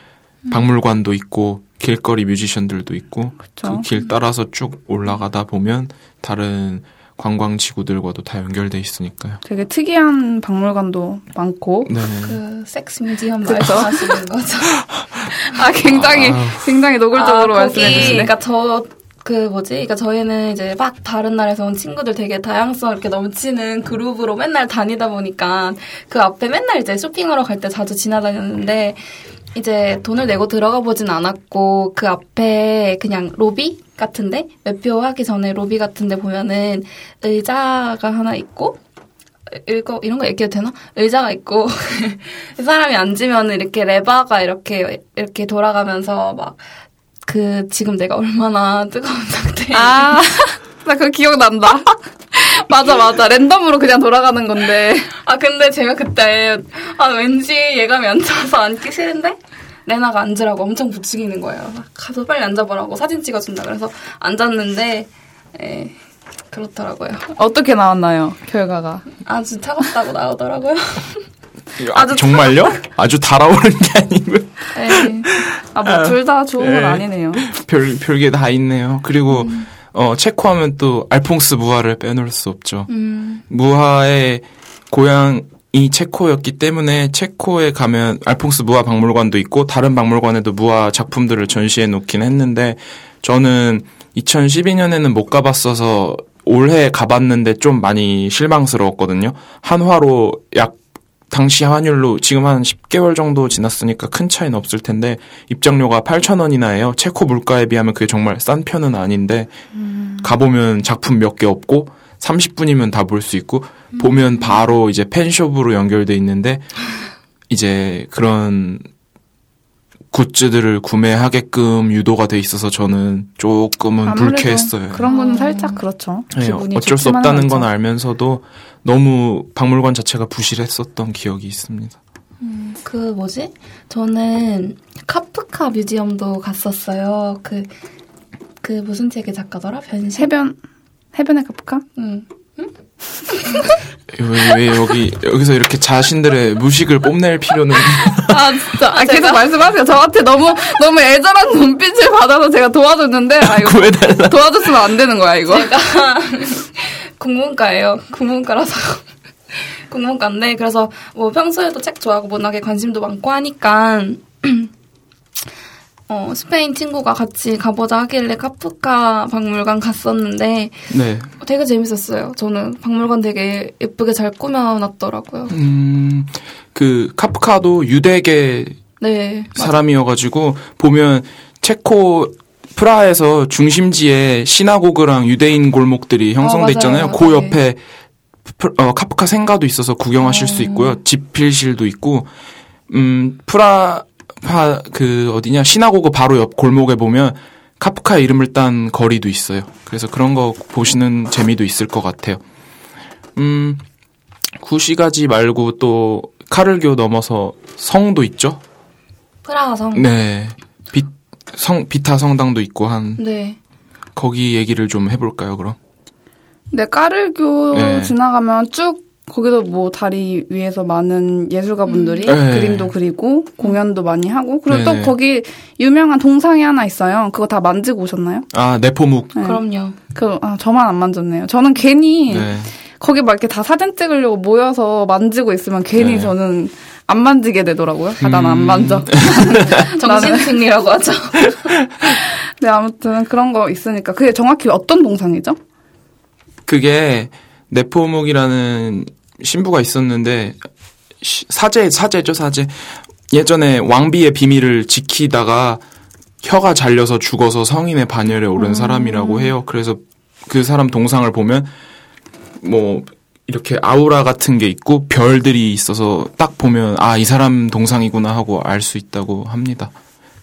박물관도 있고, 길거리 뮤지션들도 있고, 그쵸. 그길 따라서 쭉 올라가다 보면 다른 관광 지구들과도 다 연결돼 있으니까요. 되게 특이한 박물관도 많고. 네. 그 섹스 뮤지엄? 말씀하시는 거죠. 아, 굉장히, 굉장히 노골적으로 아, 거기, 말씀해 주시네. 그러니까 저, 그 뭐지? 그러니까 저희는 이제 막 다른 나라에서 온 친구들 되게 다양성 이렇게 넘치는 그룹으로 맨날 다니다 보니까 그 앞에 맨날 이제 쇼핑하러 갈 때 자주 지나다녔는데 이제 돈을 내고 들어가 보진 않았고 그 앞에 그냥 로비 같은데 매표 하기 전에 로비 같은데 보면은 의자가 하나 있고 이거 이런 거 얘기해도 되나? 의자가 있고 이 사람이 앉으면 이렇게 레바가 이렇게 이렇게 돌아가면서 막 그 지금 내가 얼마나 뜨거운 상태에 아, 나 그거 기억난다. 맞아, 맞아. 랜덤으로 그냥 돌아가는 건데. 아 근데 제가 그때 아 왠지 예감이 안 좋아서 앉기 싫은데 레나가 앉으라고 엄청 부추기는 거예요. 막 가서 빨리 앉아보라고 사진 찍어준다 그래서 앉았는데 에 그렇더라고요. 어떻게 나왔나요, 결과가? 아주 차갑다고 나오더라고요. 아, 정말요? 아주 달아오른 게 아니고 에. 아, 뭐, 둘 다 좋은 건 네. 아니네요. 별 별게 다 있네요. 그리고 어, 체코하면 또 알퐁스 무하를 빼놓을 수 없죠. 음, 무하의 고향이 체코였기 때문에 체코에 가면 알퐁스 무하 박물관도 있고 다른 박물관에도 무하 작품들을 전시해 놓긴 했는데 저는 2012년에는 못 가봤어서 올해 가봤는데 좀 많이 실망스러웠거든요. 한화로 약 당시 환율로 지금 한 10개월 정도 지났으니까 큰 차이는 없을 텐데 입장료가 8,000원이나 해요. 체코 물가에 비하면 그게 정말 싼 편은 아닌데 가보면 작품 몇 개 없고 30분이면 다 볼 수 있고 보면 바로 이제 펜숍으로 연결돼 있는데 이제 그런 굿즈들을 구매하게끔 유도가 돼 있어서 저는 조금은 불쾌했어요. 그런 건 아. 살짝 그렇죠. 네, 어쩔 수 없다는 건. 알면서도 너무 박물관 자체가 부실했었던 기억이 있습니다. 그 뭐지? 저는 카프카 뮤지엄도 갔었어요. 그, 그 무슨 책의 작가더라? 변신? 해변 해변의 카프카? 응. 왜, 왜 여기 여기서 이렇게 자신들의 무식을 뽐낼 필요는 아 진짜 아, 계속 말씀하세요. 저한테 너무 너무 애절한 눈빛을 받아서 제가 도와줬는데 아 이거 구해달라. 도와줬으면 안 되는 거야 이거. 제가 국문과예요. 국문과라서. 국문과인데, 그래서 뭐 평소에도 책 좋아하고 문학에 관심도 많고 하니까, 어, 스페인 친구가 같이 가보자 하길래 카프카 박물관 갔었는데, 네. 되게 재밌었어요. 저는 박물관 되게 예쁘게 잘 꾸며놨더라고요. 음, 그 카프카도 유대계 네. 사람이어가지고 보면 체코 프라하에서 중심지에 시나고그랑 유대인 골목들이 형성돼 맞아요. 있잖아요. 그 네. 옆에 프- 어, 카프카 생가도 있어서 구경하실 수 있고요. 집필실도 있고, 음 프라 하그 어디냐 시나고그 바로 옆 골목에 보면 카프카 이름을 딴 거리도 있어요. 그래서 그런 거 보시는 재미도 있을 것 같아요. 음 구시가지 말고 또 카를교 넘어서 성도 있죠. 프라하 성. 네. 비, 성, 비타 성당도 있고 한, 네. 거기 얘기를 좀 해볼까요, 그럼? 네, 까르교 네. 지나가면 쭉 거기도 뭐 다리 위에서 많은 예술가분들이 네. 그림도 그리고 공연도 많이 하고 그리고 네네. 또 거기 유명한 동상이 하나 있어요. 그거 다 만지고 오셨나요? 아, 네포묵. 네. 그럼요. 그 아, 저만 안 만졌네요. 저는 괜히 네. 거기 막 이렇게 다 사진 찍으려고 모여서 만지고 있으면 괜히 네. 저는 안 만지게 되더라고요. 아, 난안 음. 만져. 정신승리라고 하죠. 네, 아무튼 그런 거 있으니까 그게 정확히 어떤 동상이죠? 그게, 네포묵이라는 신부가 있었는데, 시- 사제, 사제죠, 사제. 예전에 왕비의 비밀을 지키다가 혀가 잘려서 죽어서 성인의 반열에 오른 사람이라고 해요. 그래서 그 사람 동상을 보면, 뭐, 이렇게 아우라 같은 게 있고 별들이 있어서 딱 보면 아, 이 사람 동상이구나 하고 알 수 있다고 합니다.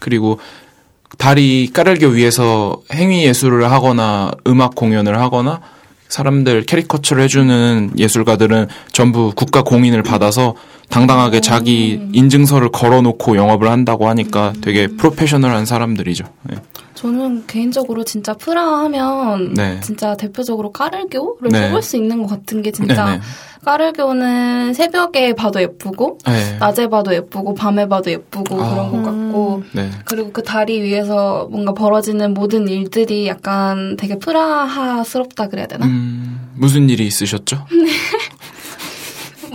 그리고 다리 까르교 위에서 행위 예술을 하거나 음악 공연을 하거나 사람들 캐리커처를 해주는 예술가들은 전부 국가 공인을 받아서 당당하게 자기 인증서를 걸어놓고 영업을 한다고 하니까 되게 프로페셔널한 사람들이죠. 네. 저는 개인적으로 진짜 프라하 하면 네. 진짜 대표적으로 까를교를 네. 꼽을 수 있는 것 같은 게 진짜 네네. 까를교는 새벽에 봐도 예쁘고 네. 낮에 봐도 예쁘고 밤에 봐도 예쁘고 아. 그런 것 같고 네. 그리고 그 다리 위에서 뭔가 벌어지는 모든 일들이 약간 되게 프라하스럽다 그래야 되나? 음, 무슨 일이 있으셨죠?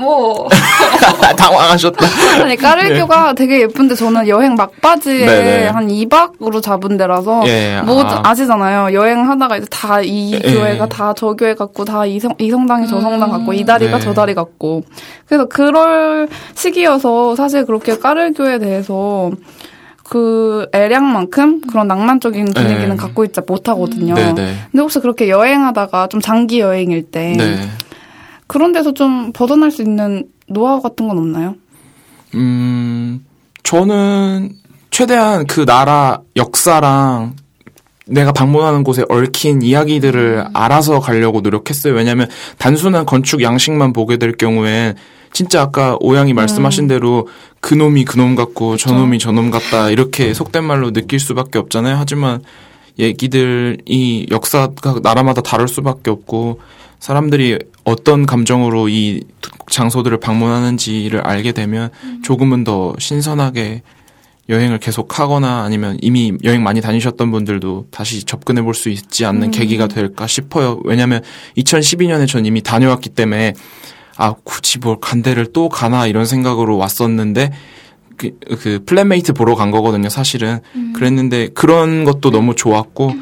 뭐 당황하셨다. 아니 까르교가 되게 예쁜데 저는 여행 막바지에 네. 네네. 한 2박으로 잡은 데라서 예, 뭐 아. 아시잖아요. 여행하다가 이제 다이 예. 교회가 다 저 교회 같고 다 이 성당이 저 성당 같고 이 다리가 네. 저 다리 같고 그래서 그럴 시기여서 사실 그렇게 까르교에 대해서 그 애량만큼 그런 낭만적인 분위기는 네. 갖고 있지 못하거든요. 네 네. 근데 혹시 그렇게 여행하다가 좀 장기 여행일 때 네. 그런 데서 좀 벗어날 수 있는 노하우 같은 건 없나요? 음, 저는 최대한 그 나라 역사랑 내가 방문하는 곳에 얽힌 이야기들을 알아서 가려고 노력했어요. 왜냐하면 단순한 건축 양식만 보게 될 경우엔 진짜 아까 오양이 말씀하신 대로 그놈이 그놈 같고 저놈이 저놈 같다 이렇게 속된 말로 느낄 수밖에 없잖아요. 하지만 얘기들이 역사가 나라마다 다를 수밖에 없고 사람들이 어떤 감정으로 이 장소들을 방문하는지를 알게 되면 조금은 더 신선하게 여행을 계속 하거나 아니면 이미 여행 많이 다니셨던 분들도 다시 접근해 볼 수 있지 않는 음. 계기가 될까 싶어요. 왜냐면 2012년에 전 이미 다녀왔기 때문에 아, 굳이 뭘 간 데를 또 가나 이런 생각으로 왔었는데 그, 그 flatmate 보러 간 거거든요, 사실은. 그랬는데 그런 것도 너무 좋았고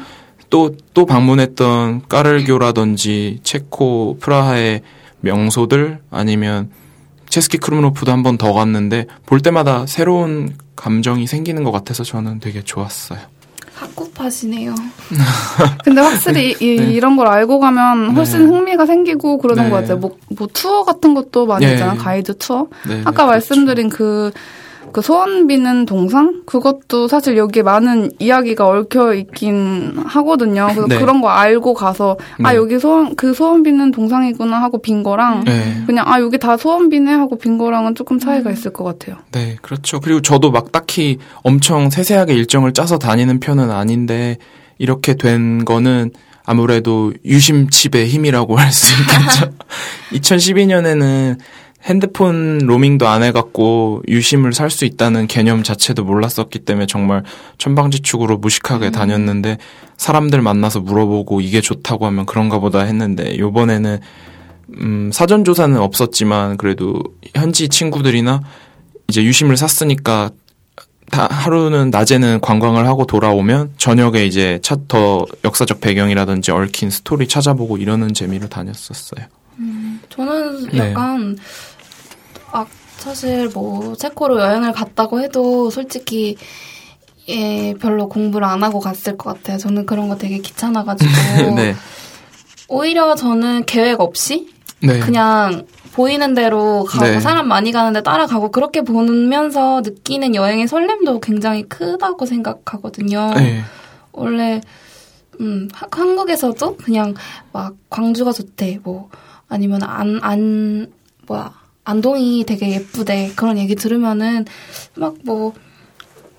또, 또 방문했던 까를교라든지 체코, 프라하의 명소들 아니면 체스키 크룸로프도 한 번 더 갔는데 볼 때마다 새로운 감정이 생기는 것 같아서 저는 되게 좋았어요. 학구파시네요. 근데 확실히 이, 네. 이런 걸 알고 가면 훨씬 네. 흥미가 생기고 그러는 네. 것 같아요. 뭐, 뭐 투어 같은 것도 많이 네. 있잖아요. 가이드 투어. 네, 아까 그렇죠. 말씀드린 그, 그 소원 비는 동상? 그것도 사실 여기에 많은 이야기가 얽혀 있긴 하거든요. 그래서 네. 그런 거 알고 가서, 아, 네. 여기 소원, 그 소원 비는 동상이구나 하고 빈 거랑, 네. 그냥, 아, 여기 다 소원 비네 하고 빈 거랑은 조금 차이가 있을 것 같아요. 네, 그렇죠. 그리고 저도 막 딱히 엄청 세세하게 일정을 짜서 다니는 편은 아닌데 이렇게 된 거는 아무래도 유심칩의 힘이라고 할 수 있겠죠. 2012년에는 핸드폰 로밍도 안 해갖고 유심을 살 수 있다는 개념 자체도 몰랐었기 때문에 정말 천방지축으로 무식하게 다녔는데 사람들 만나서 물어보고 이게 좋다고 하면 그런가 보다 했는데 요번에는 음, 사전 조사는 없었지만 그래도 현지 친구들이나 이제 유심을 샀으니까 다 하루는 낮에는 관광을 하고 돌아오면 저녁에 이제 차, 더 역사적 배경이라든지 얽힌 스토리 찾아보고 이러는 재미로 다녔었어요. 저는 네. 약간 아 사실 뭐 체코로 여행을 갔다고 해도 솔직히 예 별로 공부를 안 하고 갔을 것 같아요. 저는 그런 거 되게 귀찮아가지고 네. 오히려 저는 계획 없이 네. 그냥 보이는 대로 가고 네. 사람 많이 가는데 따라가고 그렇게 보면서 느끼는 여행의 설렘도 굉장히 크다고 생각하거든요. 네. 원래 음 하- 한국에서도 그냥 막 광주가 좋대 뭐 아니면 안 안 뭐야 안동이 되게 예쁘대 그런 얘기 들으면은 막 뭐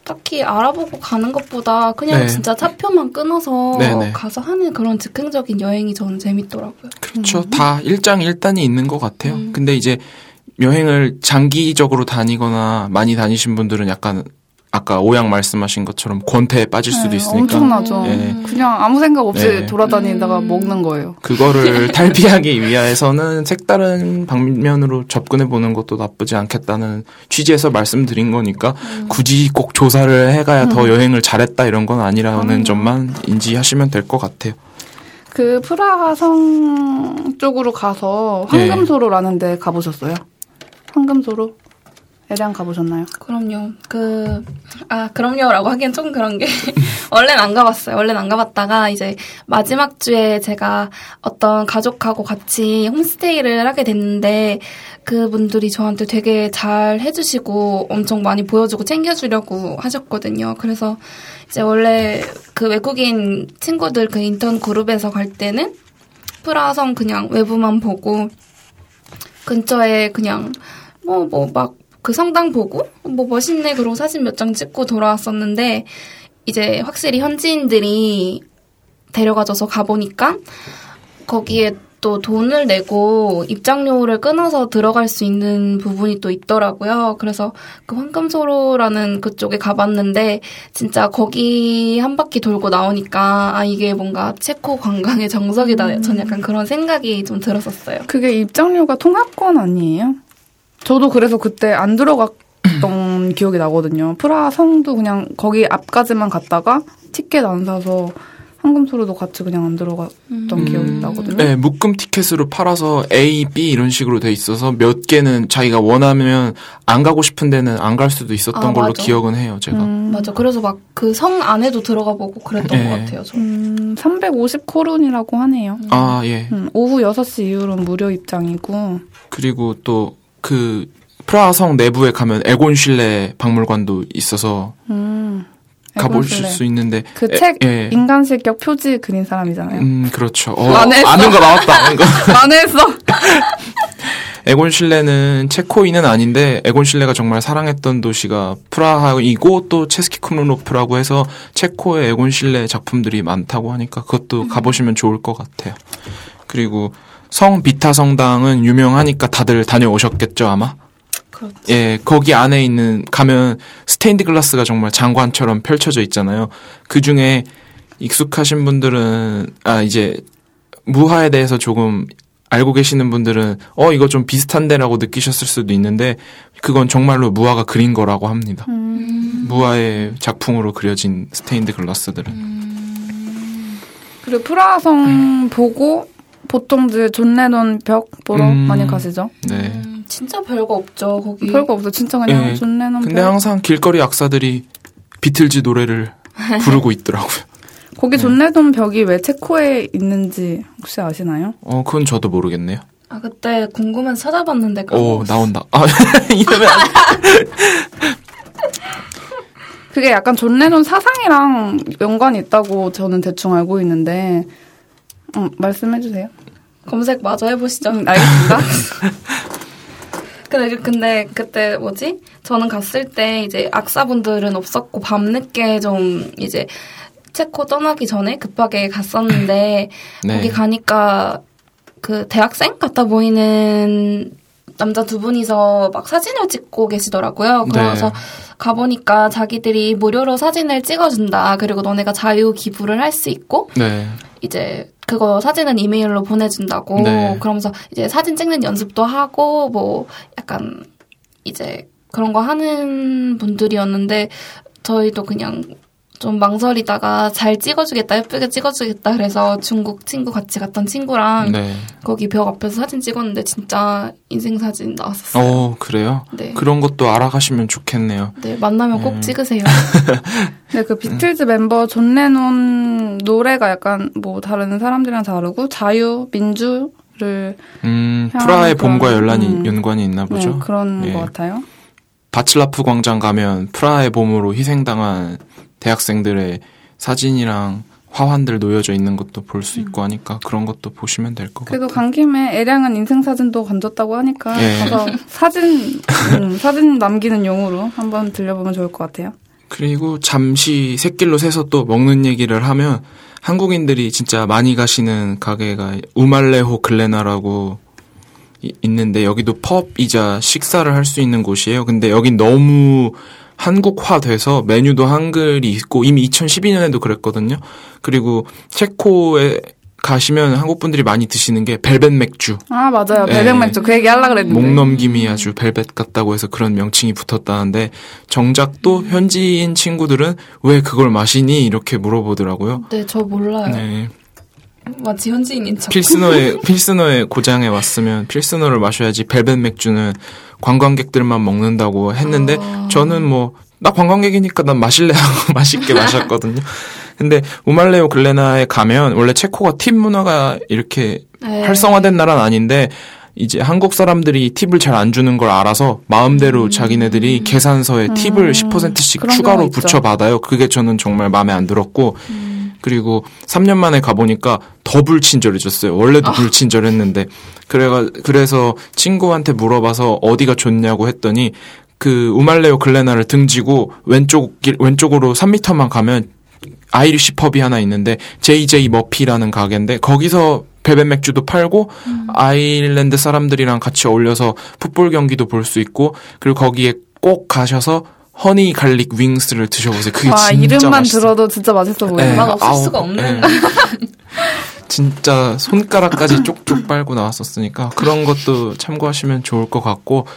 딱히 알아보고 가는 것보다 그냥 네. 진짜 차표만 끊어서 네네. 가서 하는 그런 즉흥적인 여행이 저는 재밌더라고요. 그렇죠. 다 일장일단이 있는 것 같아요. 음. 근데 이제 여행을 장기적으로 다니거나 많이 다니신 분들은 약간 아까 오양 말씀하신 것처럼 권태에 빠질 수도 네, 있으니까 엄청나죠. 네. 그냥 아무 생각 없이 네. 돌아다니다가 음. 먹는 거예요. 그거를 탈피하기 위해서는 색다른 방면으로 접근해 보는 것도 나쁘지 않겠다는 취지에서 말씀드린 거니까 굳이 꼭 조사를 해가야 더 여행을 잘했다 이런 건 아니라는 음. 점만 인지하시면 될 것 같아요. 그 프라하 성 쪽으로 가서 네. 황금소로라는 데 가보셨어요? 황금소로? 에량 가보셨나요? 그럼요. 그, 아, 그럼요라고 하기엔 좀 그런 게, 원래는 안 가봤어요. 원래는 안 가봤다가, 이제, 마지막 주에 제가 어떤 가족하고 같이 홈스테이를 하게 됐는데, 그분들이 저한테 되게 잘 해주시고, 엄청 많이 보여주고 챙겨주려고 하셨거든요. 그래서, 이제 원래 그 외국인 친구들 그 인턴 그룹에서 갈 때는, 프라하성 그냥 외부만 보고, 근처에 그냥, 뭐, 뭐, 막, 그 성당 보고, 뭐, 멋있네, 그러고 사진 몇 장 찍고 돌아왔었는데, 이제 확실히 현지인들이 데려가줘서 가보니까, 거기에 또 돈을 내고 입장료를 끊어서 들어갈 수 있는 부분이 또 있더라고요. 그래서 그 황금소로라는 그쪽에 가봤는데, 진짜 거기 한 바퀴 돌고 나오니까, 아, 이게 뭔가 체코 관광의 정석이다. 전 약간 그런 생각이 좀 들었었어요. 그게 입장료가 통합권 아니에요? 저도 그래서 그때 안 들어갔던 기억이 나거든요. 프라하 성도 그냥 거기 앞까지만 갔다가 티켓 안 사서 황금소로도 같이 그냥 안 들어갔던 기억이 나거든요. 네, 묶음 티켓으로 팔아서 A, B 이런 식으로 돼 있어서 몇 개는 자기가 원하면 안 가고 싶은 데는 안 갈 수도 있었던 아, 걸로 맞아. 기억은 해요, 제가. 음, 맞아. 그래서 막 그 성 안에도 들어가 보고 그랬던 네. 것 같아요. 저. 음, 350 코론이라고 하네요. 아, 예. 음, 오후 6시 이후로는 무료 입장이고. 그리고 또 그 프라하 성 내부에 가면 에곤 실레 박물관도 있어서 음, 가보실. 수 있는데 그 에- 책 예. 인간 실격 표지 그린 사람이잖아요. 음, 그렇죠. 어, 했어. 아는 거 나왔다. 아는 거. 만회했어. 에곤 실레는 체코인은 아닌데 에곤 실레가 정말 사랑했던 도시가 프라하이고 또 체스키 크룸로프라고 해서 체코에 에곤 실레 작품들이 많다고 하니까 그것도 가보시면 좋을 것 같아요. 그리고 성 비타 성당은 유명하니까 다들 다녀오셨겠죠 아마. 그렇지. 예, 거기 안에 있는 가면 스테인드 글라스가 정말 장관처럼 펼쳐져 있잖아요. 그 중에 익숙하신 분들은 아 이제 무하에 대해서 조금 알고 계시는 분들은 어 이거 좀 비슷한데라고 느끼셨을 수도 있는데 그건 정말로 무하가 그린 거라고 합니다. 음. 무하의 작품으로 그려진 스테인드 글라스들은 그리고 프라하성 보고 보통들 존 레논 벽 보러 음. 많이 가시죠. 네. 음, 진짜 별거 없죠 거기. 별거 없어. 진짜 그냥 예. 존 레논 근데 벽. 항상 길거리 악사들이 비틀즈 노래를 부르고 있더라고요. 거기 존 레논 벽이 왜 체코에 있는지 혹시 아시나요? 어 그건 저도 모르겠네요. 아 그때 궁금해서 찾아봤는데 오. 나온다. 아 이러면 안 그게 약간 존 레논 사상이랑 연관이 있다고 저는 대충 알고 있는데 음, 말씀해 주세요. 검색 마저 해보시죠. 음, 알겠습니다. 근데, 근데 그때 뭐지? 저는 갔을 때 이제 악사분들은 없었고 밤늦게 좀 이제 체코 떠나기 전에 급하게 갔었는데 네. 거기 가니까 그 대학생 같아 보이는 남자 두 분이서 막 사진을 찍고 계시더라고요. 그래서 네. 가보니까 자기들이 무료로 사진을 찍어준다. 그리고 너네가 자유 기부를 할 수 있고 네. 이제 그거 사진은 이메일로 보내준다고 네. 그러면서 이제 사진 찍는 연습도 하고 뭐 약간 이제 그런 거 하는 분들이었는데 저희도 그냥 좀 망설이다가 잘 찍어주겠다 예쁘게 찍어주겠다 그래서 중국 친구 같이 갔던 친구랑 네. 거기 벽 앞에서 사진 찍었는데 진짜 인생 사진 나왔었어요. 어 그래요? 네. 그런 것도 알아가시면 좋겠네요. 네 만나면 꼭 음. 찍으세요. 네, 그 비틀즈 멤버 존 레논 노래가 약간 뭐 다른 사람들이랑 다르고 자유, 민주 를 음 향한 프라하의 봄과 연란이 음. 연관이 있나 보죠. 네, 그런 예. 것 같아요. 바칠라프 광장 가면 프라하의 봄으로 희생당한 대학생들의 사진이랑 화환들 놓여져 있는 것도 볼 수 있고 하니까 그런 것도 보시면 될것 그래도 같아요. 간 김에 애량한 인생 사진도 건졌다고 하니까 예. 가서 사진 음, 사진 남기는 용으로 한번 들려보면 좋을 것 같아요. 그리고 잠시 샛길로 새서 또 먹는 얘기를 하면 한국인들이 진짜 많이 가시는 가게가 우말레호 글레나라고 이- 있는데 여기도 펍이자 식사를 할 수 있는 곳이에요. 근데 여긴 너무 한국화돼서 메뉴도 한글이 있고 이미 2012년에도 그랬거든요. 그리고 체코에 가시면 한국 분들이 많이 드시는 게 벨벳 맥주. 아 맞아요. 예. 배백 맥주 그 얘기 하려 그랬는데. 목 넘김이 아주 벨벳 같다고 해서 그런 명칭이 붙었다는데 정작 또 현지인 친구들은 왜 그걸 마시니 이렇게 물어보더라고요. 네 저 몰라요. 네. 마치 현지인인 척. 필스너의 필스너의 고장에 왔으면 필스너를 마셔야지 벨벳 맥주는 관광객들만 먹는다고 했는데 아. 저는 뭐 나 관광객이니까 난 마실래 하고 맛있게 마셨거든요. 근데 우말레오 글레나에 가면 원래 체코가 팁 문화가 이렇게 네. 활성화된 나라는 아닌데 이제 한국 사람들이 팁을 잘 안 주는 걸 알아서 마음대로 자기네들이 계산서에 팁을 10%씩 그런 추가로. 붙여 받아요. 그게 저는 정말 마음에 안 들었고 그리고 3년 만에 가보니까 더 불친절해졌어요. 원래도 불친절했는데. 그래가 그래서 친구한테 물어봐서 어디가 좋냐고 했더니 그 우 말레호 글레나를 등지고 왼쪽 길 왼쪽으로 3미터만 가면 Irish pub이 하나 있는데 JJ 머피라는 가게인데 거기서 베베 맥주도 팔고 아일랜드 사람들이랑 같이 어울려서 풋볼 경기도 볼 수 있고 그리고 거기에 꼭 가셔서 honey garlic wings를 드셔보세요. 그게 와 진짜 이름만 맛있어요. 들어도 진짜 맛있어 보여요. 네, 맛 없을 아우, 수가 없는. 네. 진짜 손가락까지 쪽쪽 빨고 나왔었으니까 그런 것도 참고하시면 좋을 것 같고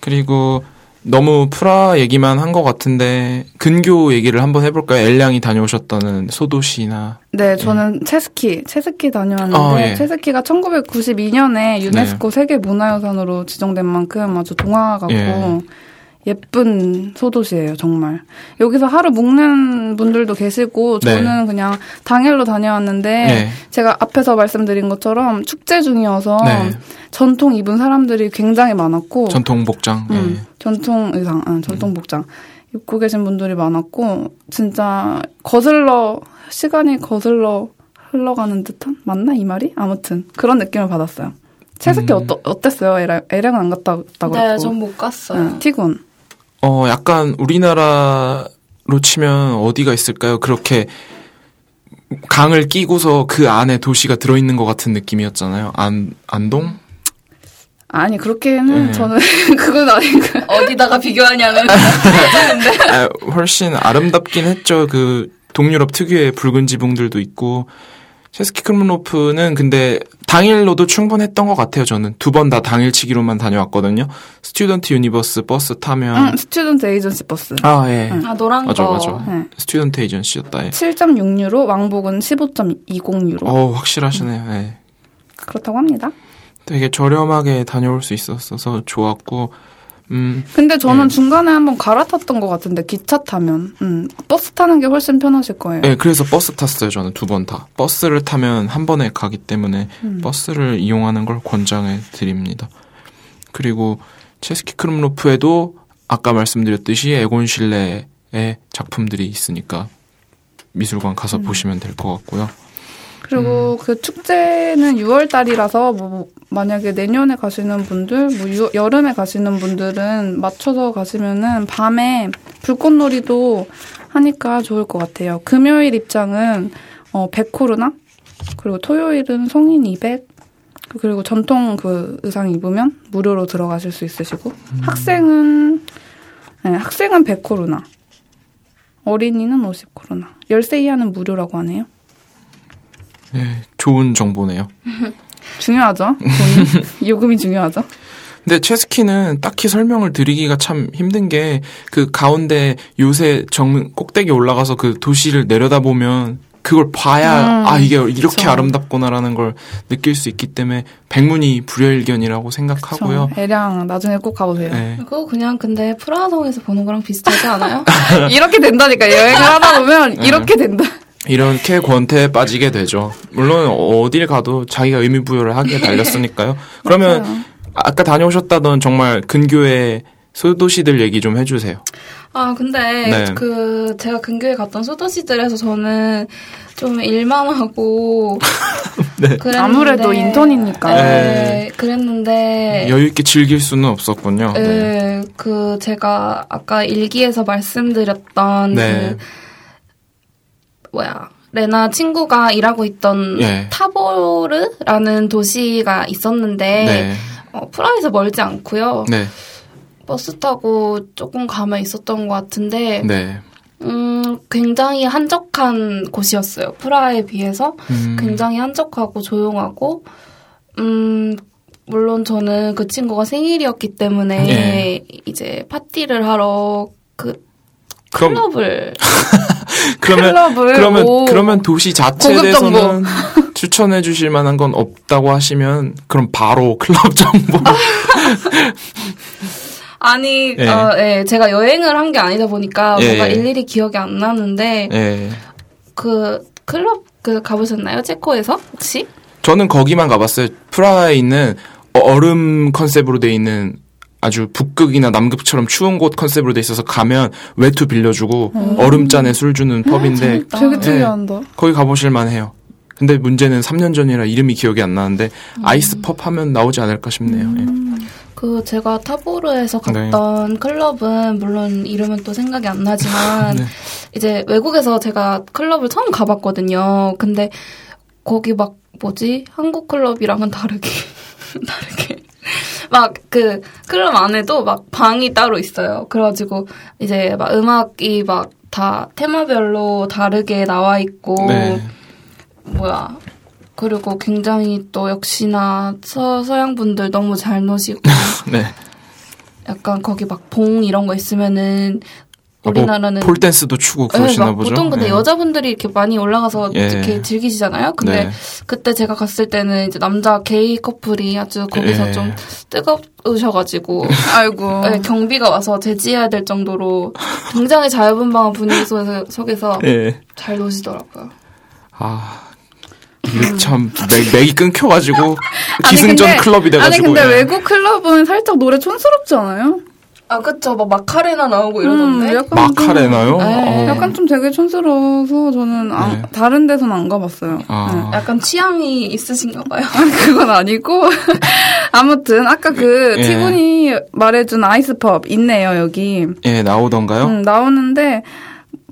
그리고 너무 프라하 얘기만 한 것 같은데 근교 얘기를 한번 해볼까요? 오양이 다녀오셨다는 소도시나 네, 저는 체스키, 체스키 다녀왔는데 어, 예. 체스키가 1992년에 유네스코 세계 문화유산으로 지정된 만큼 아주 동화 같고 예. 예쁜 소도시예요, 정말. 여기서 하루 묵는 분들도 계시고 네. 저는 그냥 당일로 다녀왔는데 네. 제가 앞에서 말씀드린 것처럼 축제 중이어서 네. 전통 입은 사람들이 굉장히 많았고 전통 복장. 음, 예. 전통 의상, 아, 전통 복장 입고 계신 분들이 많았고 진짜 거슬러 시간이 거슬러 흘러가는 듯한 맞나 이 말이? 아무튼 그런 느낌을 받았어요. 채스키 음. 어떠, 어땠어요? 에랑, 에랑은 안 갔다 왔다고 네. 전 못 갔어요. 응, 티군. 어, 약간 우리나라로 치면 어디가 있을까요? 그렇게 강을 끼고서 그 안에 도시가 들어있는 것 같은 느낌이었잖아요. 안, 안동? 아니 그렇게는 네. 저는 그건 아니고 어디다가 비교하냐는. 아, 훨씬 아름답긴 했죠. 그 동유럽 특유의 붉은 지붕들도 있고 체스키 크룸로프는 근데 당일로도 충분했던 것 같아요. 저는 두 번 다 당일치기로만 다녀왔거든요. 스튜던트 유니버스 버스 타면 응, 스튜던트 에이전시 버스. 아 예. 아, 노란 맞아, 거. 맞아. 네. 스튜던트 에이전시였다. 예. 7.6유로, 왕복은 15.20유로. 어 확실하시네요. 예. 그렇다고 합니다. 되게 저렴하게 다녀올 수 있었어서 좋았고 음 근데 저는 네. 중간에 한번 갈아탔던 것 같은데 기차 타면 음, 버스 타는 게 훨씬 편하실 거예요. 예, 그래서 버스 탔어요, 저는 두 번 다. 버스를 타면 한 번에 가기 때문에 음. 버스를 이용하는 걸 권장해 드립니다. 그리고 체스키 크름로프에도 아까 말씀드렸듯이 에곤 실레의 작품들이 있으니까 미술관 가서 음. 보시면 될 것 같고요. 그리고 그 축제는 6월 달이라서 뭐 만약에 내년에 가시는 분들, 뭐 유- 여름에 가시는 분들은 맞춰서 가시면은 밤에 불꽃놀이도 하니까 좋을 것 같아요. 금요일 입장은 어 100코르나? 그리고 토요일은 성인 200 그리고 전통 그 의상 입으면 무료로 들어가실 수 있으시고. 학생은 네, 학생은 100코르나. 어린이는 50코르나. 10세 이하는 무료라고 하네요. 예, 좋은 정보네요. 중요하죠. 돈이. 요금이 중요하죠. 근데 체스키는 딱히 설명을 드리기가 참 힘든 게 그 가운데 요새 정 꼭대기 올라가서 그 도시를 내려다보면 그걸 봐야 음, 아 이게 이렇게 그쵸. 아름답구나라는 걸 느낄 수 있기 때문에 백문이 불여일견이라고 생각하고요. 저 애량 나중에 꼭 가보세요. 네. 그거 그냥 근데 프라하성에서 보는 거랑 비슷하지 않아요? 이렇게 된다니까 여행을 하다 보면 네. 이렇게 된다. 이렇게 권태에 빠지게 되죠. 물론 어딜 가도 자기가 의미 부여를 하기에 달렸으니까요. 그러면 맞아요. 아까 다녀오셨다던 정말 근교의 소도시들 얘기 좀 해주세요. 아, 근데 네. 그 제가 근교에 갔던 소도시들에서 저는 좀 일만 하고 네. 그랬는데 아무래도 인턴이니까. 네, 그랬는데 여유 있게 즐길 수는 없었군요. 네. 네, 그 제가 아까 일기에서 말씀드렸던 네. 그 뭐야 레나 친구가 일하고 있던 예. 타보르라는 도시가 있었는데 네. 어, 프라하에서 멀지 않고요. 네. 버스 타고 조금 가면 있었던 것 같은데 네. 음, 굉장히 한적한 곳이었어요. 프라하에 비해서 음, 굉장히 한적하고 조용하고 음 물론 저는 그 친구가 생일이었기 때문에 예. 이제 파티를 하러 그 그럼 클럽을 그러면 클럽을 그러면 오. 그러면 도시 자체에. 대해서는 추천해 주실 만한 건 없다고 하시면 그럼 바로 클럽 정보. 아니 예. 어, 예, 제가 여행을 한 게 아니다 보니까 예, 뭔가 예. 일일이 기억이 안 나는데 예. 그 클럽 그 가보셨나요? 체코에서 혹시? 저는 거기만 가봤어요. 프라하에 있는 어- 얼음 컨셉으로 돼 있는 아주 북극이나 남극처럼 추운 곳 컨셉으로 돼 있어서 가면 외투 빌려주고 얼음잔에 술 주는 펍인데 되게 네. 특이한다. 거기 가보실 만해요. 근데 문제는 3년 전이라 이름이 기억이 안 나는데 아이스 펍 하면 나오지 않을까 싶네요. 예. 그 제가 타보르에서 네. 갔던 클럽은 물론 이름은 또 생각이 안 나지만 네. 이제 외국에서 제가 클럽을 처음 가봤거든요. 근데 거기 막 뭐지 한국 클럽이랑은 다르게 다르게 막 그 클럽 안에도 막 방이 따로 있어요. 그래가지고 이제 막 음악이 막 다 테마별로 다르게 나와 있고 네. 뭐야 그리고 굉장히 또 역시나 서, 서양 분들 너무 잘 노시고 네. 약간 거기 막 봉 이런 거 있으면은 뭐 우리나라는 폴댄스도 추고 네, 그러시나 막 보죠. 보통 근데 예. 여자분들이 이렇게 많이 올라가서 예. 이렇게 즐기시잖아요. 근데 네. 그때 제가 갔을 때는 이제 남자 게이 커플이 아주 거기서 예. 좀 뜨거우셔가지고 아이고. 네, 경비가 와서 제지해야 될 정도로 굉장히 자유분방한 분위기 속에서, 속에서 예. 잘 노시더라고요. 아. 이게 참 맥, 맥이 끊겨가지고 아니, 기승전 근데- 클럽이 돼가지고 아니 근데 예. 외국 클럽은 살짝 노래 촌스럽지 않아요? 아 그쵸 막 마카레나 나오고 이러던데. 음, 약간 좀- 마카레나요? 네. 어. 약간 좀 되게 촌스러워서 저는 안- 네. 다른 데서는 안 가봤어요. 아. 약간 취향이 있으신가 봐요. 네. 그건 아니고 아무튼 아까 그 예. 티군이 말해준 아이스펍 있네요 여기 예, 나오던가요? 음, 나오는데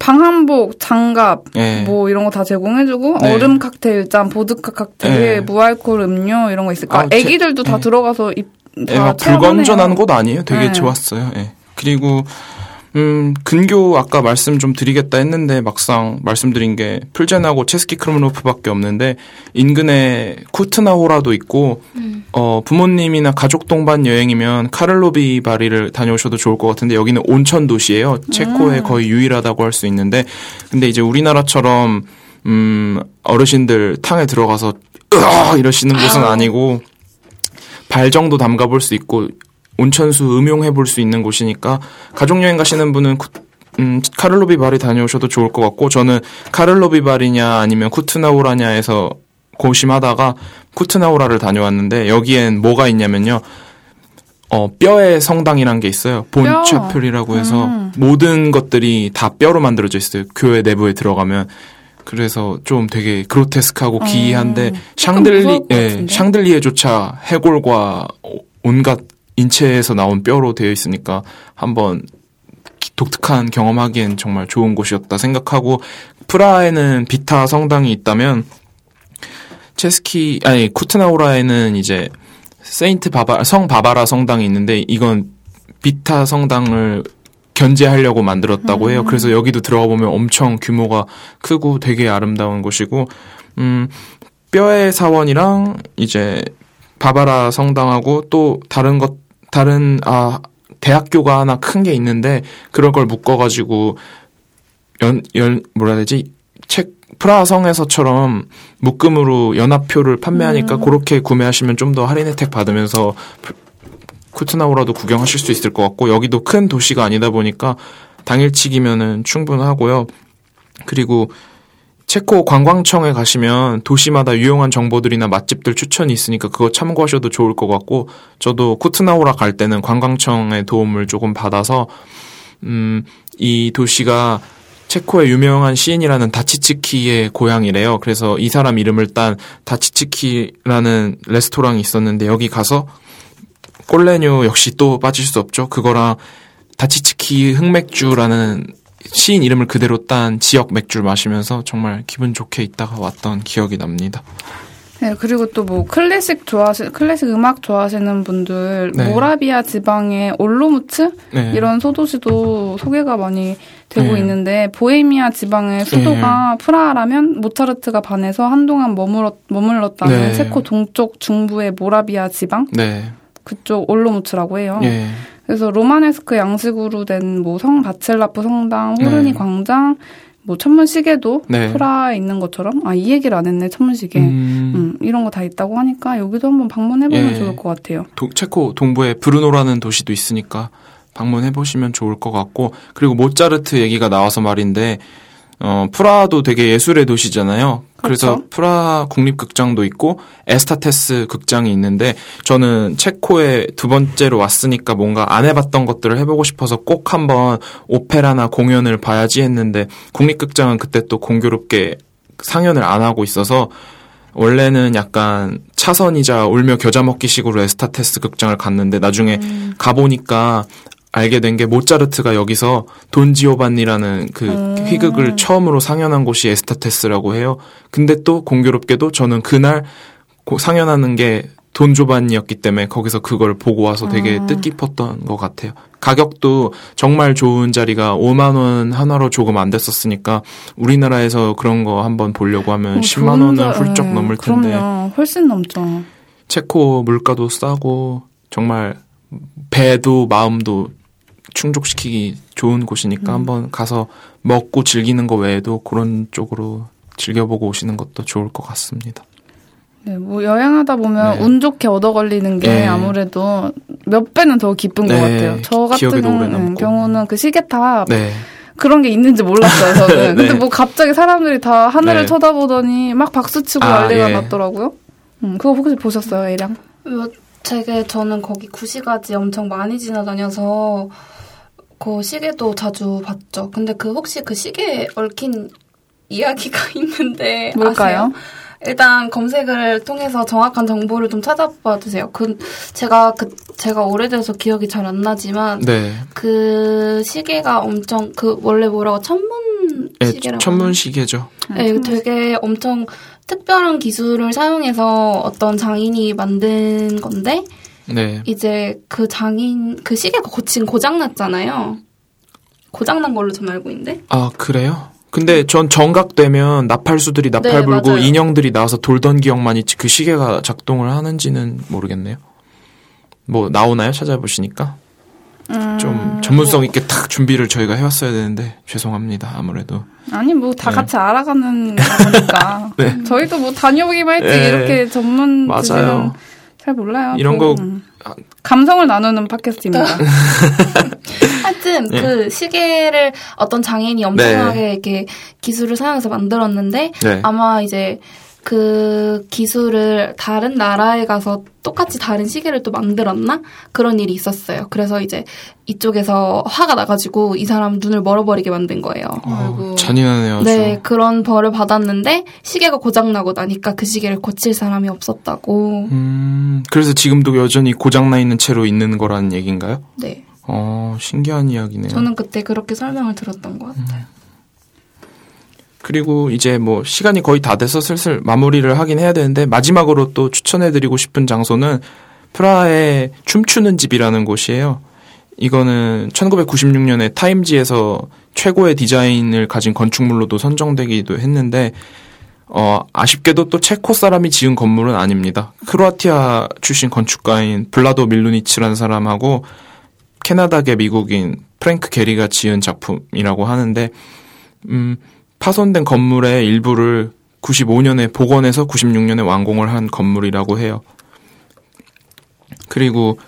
방한복, 장갑 예. 뭐 이런 거 다 제공해주고 네. 얼음 칵테일 잔, 보드카 칵테일, 예. 무알콜 음료 이런 거 있을 거야. 아, 제- 애기들도 다 예. 들어가서 입, 다 예, 막. 불건전한 곳 아니에요. 되게 네. 좋았어요. 예. 그리고 음, 근교 아까 말씀 좀 드리겠다 했는데 막상 말씀드린 게 풀젠하고 체스키 크로노프밖에 없는데 인근에 쿠트나호라도 있고 어, 부모님이나 가족 동반 여행이면 카를로비 바리를 다녀오셔도 좋을 것 같은데 여기는 온천 도시예요. 체코에 거의 유일하다고 할 수 있는데 근데 이제 우리나라처럼 음, 어르신들 탕에 들어가서 으아 이러시는 곳은 아니고 발 정도 담가 볼 수 있고 온천수 음용해 볼 수 있는 곳이니까 가족 여행 가시는 분은 쿠- 음, 카를로 비 바리 다녀오셔도 좋을 것 같고 저는 카를로 비 바리냐 아니면 쿠트나우라냐에서 고심하다가 쿠트나우라를 다녀왔는데 여기엔 뭐가 있냐면요. 어, 뼈의 성당이란 게 있어요. 뼈. 본차플이라고 해서 음. 모든 것들이 다 뼈로 만들어져 있어요. 교회 내부에 들어가면. 그래서 좀 되게 그로테스크하고 기이한데 조금 샹들리 예? 샹들리에조차 해골과 온갖 인체에서 나온 뼈로 되어 있으니까 한번 기- 독특한 경험하기엔 정말 좋은 곳이었다 생각하고 프라하에는 비타 성당이 있다면 체스키 아니 쿠트나우라에는 이제 세인트 바바 성 바바라 성당이 있는데 이건 비타 성당을 견제하려고 만들었다고 해요. 그래서 여기도 들어가 보면 엄청 규모가 크고 되게 아름다운 곳이고 음 뼈의 사원이랑 이제 바바라 성당하고 또 다른 것 다른 아 대학교가 하나 큰 게 있는데 그런 걸 묶어 가지고 연, 연 뭐라 해야 되지? 책 프라하 성에서처럼 묶음으로 연합표를 판매하니까 그렇게 구매하시면 좀 더 할인 혜택 받으면서 쿠트나우라도 구경하실 수 있을 것 같고 여기도 큰 도시가 아니다 보니까 당일치기면은 충분하고요. 그리고 체코 관광청에 가시면 도시마다 유용한 정보들이나 맛집들 추천이 있으니까 그거 참고하셔도 좋을 것 같고 저도 쿠트나우라 갈 때는 관광청의 도움을 조금 받아서 음, 이 도시가 체코의 유명한 시인이라는 다치츠키의 고향이래요. 그래서 이 사람 이름을 딴 다치츠키라는 레스토랑이 있었는데 여기 가서 꼴레뇨 역시 또 빠질 수 없죠. 그거랑 다치츠키 흑맥주라는 시인 이름을 그대로 딴 지역 맥주를 마시면서 정말 기분 좋게 있다가 왔던 기억이 납니다. 네, 그리고 또 뭐 클래식 좋아하시 클래식 음악 좋아하시는 분들 네. 모라비아 지방의 올로무츠 네. 이런 소도시도 소개가 많이 되고 네. 있는데 보헤미아 지방의 수도가 프라하라면 모차르트가 반해서 한동안 머물렀, 머물렀다는 네. 체코 동쪽 중부의 모라비아 지방 네. 그쪽 올로모우츠라고 해요. 예. 그래서 로마네스크 양식으로 된 뭐 성 바츨라프 성당, 호르니 네. 광장, 뭐 천문 시계도 네. 프라하에 있는 것처럼 아 이 얘기를 안 했네 천문 시계. 음, 음, 이런 거 다 있다고 하니까 여기도 한번 방문해보면 예. 좋을 것 같아요. 도- 체코 동부에 브르노라는 도시도 있으니까 방문해 보시면 좋을 것 같고 그리고 모차르트 얘기가 나와서 말인데 어 프라하도 되게 예술의 도시잖아요. 그래서 그렇죠. 프라하 국립극장도 있고 에스타테스 극장이 있는데 저는 체코에 두 번째로 왔으니까 뭔가 안 해봤던 것들을 해보고 싶어서 꼭 한번 오페라나 공연을 봐야지 했는데 국립극장은 그때 또 공교롭게 상연을 안 하고 있어서 원래는 약간 차선이자 울며 겨자 먹기식으로 에스타테스 극장을 갔는데 나중에 가보니까 알게 된 게 모차르트가 여기서 돈 지오반니라는 그 희극을 처음으로 상연한 곳이 에스타테스라고 해요. 근데 또 공교롭게도 저는 그날 고- 상연하는 게 돈 조반니였기 때문에 거기서 그걸 보고 와서 되게 뜻깊었던 것 같아요. 가격도 정말 좋은 자리가 5만 원 하나로 조금 안 됐었으니까 우리나라에서 그런 거 한번 보려고 하면 어, 10만 좋은 원은 자- 훌쩍 네, 넘을 텐데 그럼요. 훨씬 넘죠. 체코 물가도 싸고 정말 배도 마음도 충족시키기 좋은 곳이니까 한번 가서 먹고 즐기는 거 외에도 그런 쪽으로 즐겨보고 오시는 것도 좋을 것 같습니다. 네, 뭐 여행하다 보면 네. 운 좋게 얻어 걸리는 게 네. 아무래도 몇 배는 더 기쁜 것 네, 같아요. 저 같은. 경우는 그 시계탑 네. 그런 게 있는지 몰랐어요. 저는. 네. 근데 뭐 갑자기 사람들이 다 하늘을 네. 쳐다보더니 막 박수치고 아, 난리가 예. 났더라고요. 음, 그거 혹시 보셨어요, A량? 뭐, 되게 저는 거기 구시가지 엄청 많이 지나다녀서 그 시계도 자주 봤죠. 근데 그 혹시 그 시계에 얽힌 이야기가 있는데 뭘까요? 아세요? 일단 검색을 통해서 정확한 정보를 좀 찾아봐 주세요. 그 제가 그 제가 오래돼서 기억이 잘 안 나지만 네. 그 시계가 엄청 그 원래 뭐라고 천문 네, 시계라고 천문 시계죠. 네, 이거 되게 엄청 특별한 기술을 사용해서 어떤 장인이 만든 건데 네. 이제 그 장인 그 시계가 고친 고장 났잖아요. 고장 난 걸로 좀 알고 있는데. 아, 그래요? 근데 전 정각되면 나팔수들이 나팔 네, 불고 맞아요. 인형들이 나와서 돌던 기억만 있지 그 시계가 작동을 하는지는 모르겠네요. 뭐 나오나요? 찾아보시니까 음, 좀 전문성 있게 탁 준비를 저희가 해왔어야 되는데 죄송합니다. 아무래도 아니 뭐다 네. 같이 알아가는 거니까. 네. 저희도 뭐 다녀오기만 했지 네. 이렇게 전문 맞아요. 지식은 잘 몰라요. 이런 저, 거- 음. 감성을 나누는 팟캐스트입니다. 하여튼 네. 그 시계를 어떤 장인이 엄청나게 이렇게 기술을 사용해서 만들었는데 네. 아마 이제 그 기술을 다른 나라에 가서 똑같이 다른 시계를 또 만들었나 그런 일이 있었어요. 그래서 이제 이쪽에서 화가 나가지고 이 사람 눈을 멀어버리게 만든 거예요. 어, 잔인하네요. 아주. 네, 그런 벌을 받았는데 시계가 고장 나고 나니까 그 시계를 고칠 사람이 없었다고. 음, 그래서 지금도 여전히 고장나 있는 채로 있는 거라는 얘기인가요? 네, 어, 신기한 이야기네요. 저는 그때 그렇게 설명을 들었던 것 같아요. 그리고 이제 뭐 시간이 거의 다 돼서 슬슬 마무리를 하긴 해야 되는데 마지막으로 또 추천해드리고 싶은 장소는 프라하의 춤추는 집이라는 곳이에요. 이거는 1996년에 타임지에서 최고의 디자인을 가진 건축물로도 선정되기도 했는데 어, 아쉽게도 또 체코 사람이 지은 건물은 아닙니다. 크로아티아 출신 건축가인 블라도 밀루니치라는 사람하고 캐나다계 미국인 프랭크 게리가 지은 작품이라고 하는데 음, 파손된 건물의 일부를 95년에 복원해서 96년에 완공을 한 건물이라고 해요. 그리고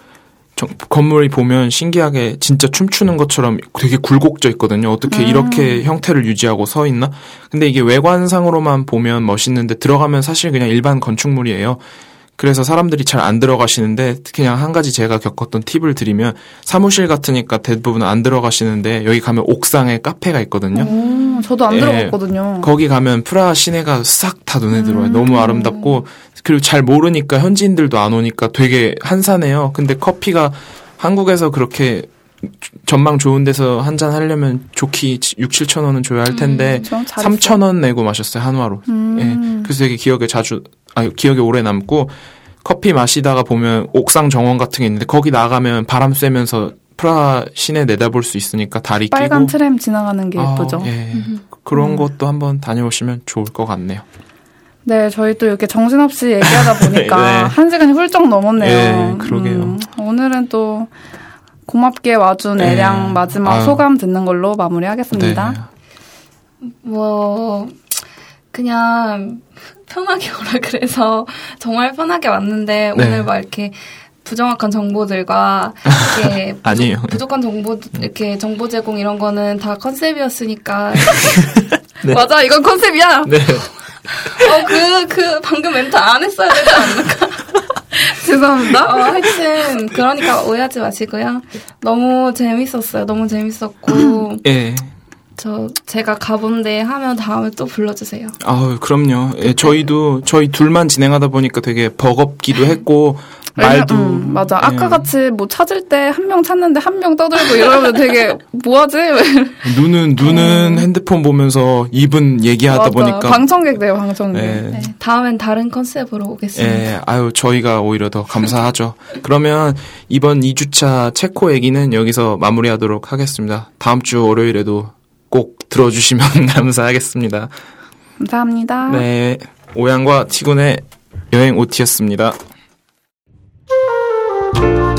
정- 건물이 보면 신기하게 진짜 춤추는 것처럼 되게 굴곡져 있거든요. 어떻게 이렇게 형태를 유지하고 서 있나? 근데 이게 외관상으로만 보면 멋있는데 들어가면 사실 그냥 일반 건축물이에요. 그래서 사람들이 잘 안 들어가시는데 그냥 한 가지 제가 겪었던 팁을 드리면 사무실 같으니까 대부분 안 들어가시는데 여기 가면 옥상에 카페가 있거든요. 오, 저도 안 예. 들어갔거든요. 거기 가면 프라하 시내가 싹 다 눈에 들어와요. 너무 아름답고 그리고 잘 모르니까 현지인들도 안 오니까 되게 한산해요. 근데 커피가 한국에서 그렇게 전망 좋은 데서 한 잔 하려면 좋기 6, 7천 원은 줘야 할 텐데 좀 잘했어. 3천 원 내고 마셨어요 한화로. 음. 예. 그래서 되게 기억에 자주 아 기억에 오래 남고 커피 마시다가 보면 옥상 정원 같은 게 있는데 거기 나가면 바람 쐬면서 프라하 시내 내다볼 수 있으니까 다리 빨간 끼고 트램 지나가는 게 예쁘죠. 아, 예. 그런 것도 한번 다녀오시면 좋을 것 같네요. 네, 저희 또 이렇게 정신없이 얘기하다 보니까 네. 한 시간이 훌쩍 넘었네요. 네, 그러게요. 오늘은 또 고맙게 와준 네. 애량 마지막 아유. 소감 듣는 걸로 마무리하겠습니다. 네. 뭐 그냥 편하게 오라 그래서 정말 편하게 왔는데 네. 오늘 막 이렇게 부정확한 정보들과 이렇게 부족- 아니에요. 부족한 정보 이렇게 정보 제공 이런 거는 다 컨셉이었으니까 네. 맞아, 이건 컨셉이야. 네. 어그 그 방금 멘트 안 했어야 되지 않을까? 죄송합니다. 어, 하여튼 그러니까 오해하지 마시고요. 너무 재밌었어요. 너무 재밌었고 예. 저 제가 가본데 하면 다음에 또 불러주세요. 아우, 그럼요. 예, 저희도, 저희 둘만 진행하다 보니까 되게 버겁기도 했고, 말도. 음, 맞아. 예. 아까 같이 뭐 찾을 때 한 명 찾는데 한 명 떠들고 이러면 되게 뭐하지? 눈은, 눈은 핸드폰 보면서 입은 얘기하다 맞아. 보니까. 방청객 돼요, 방청객. 예. 네, 다음엔 다른 컨셉으로 오겠습니다. 예, 아유, 저희가 오히려 더 감사하죠. 그러면 이번 2주차 체코 얘기는 여기서 마무리하도록 하겠습니다. 다음 주 월요일에도 꼭 들어주시면 감사하겠습니다. 감사합니다. 네. 오양과 티군의 여행 OT였습니다. Thank you.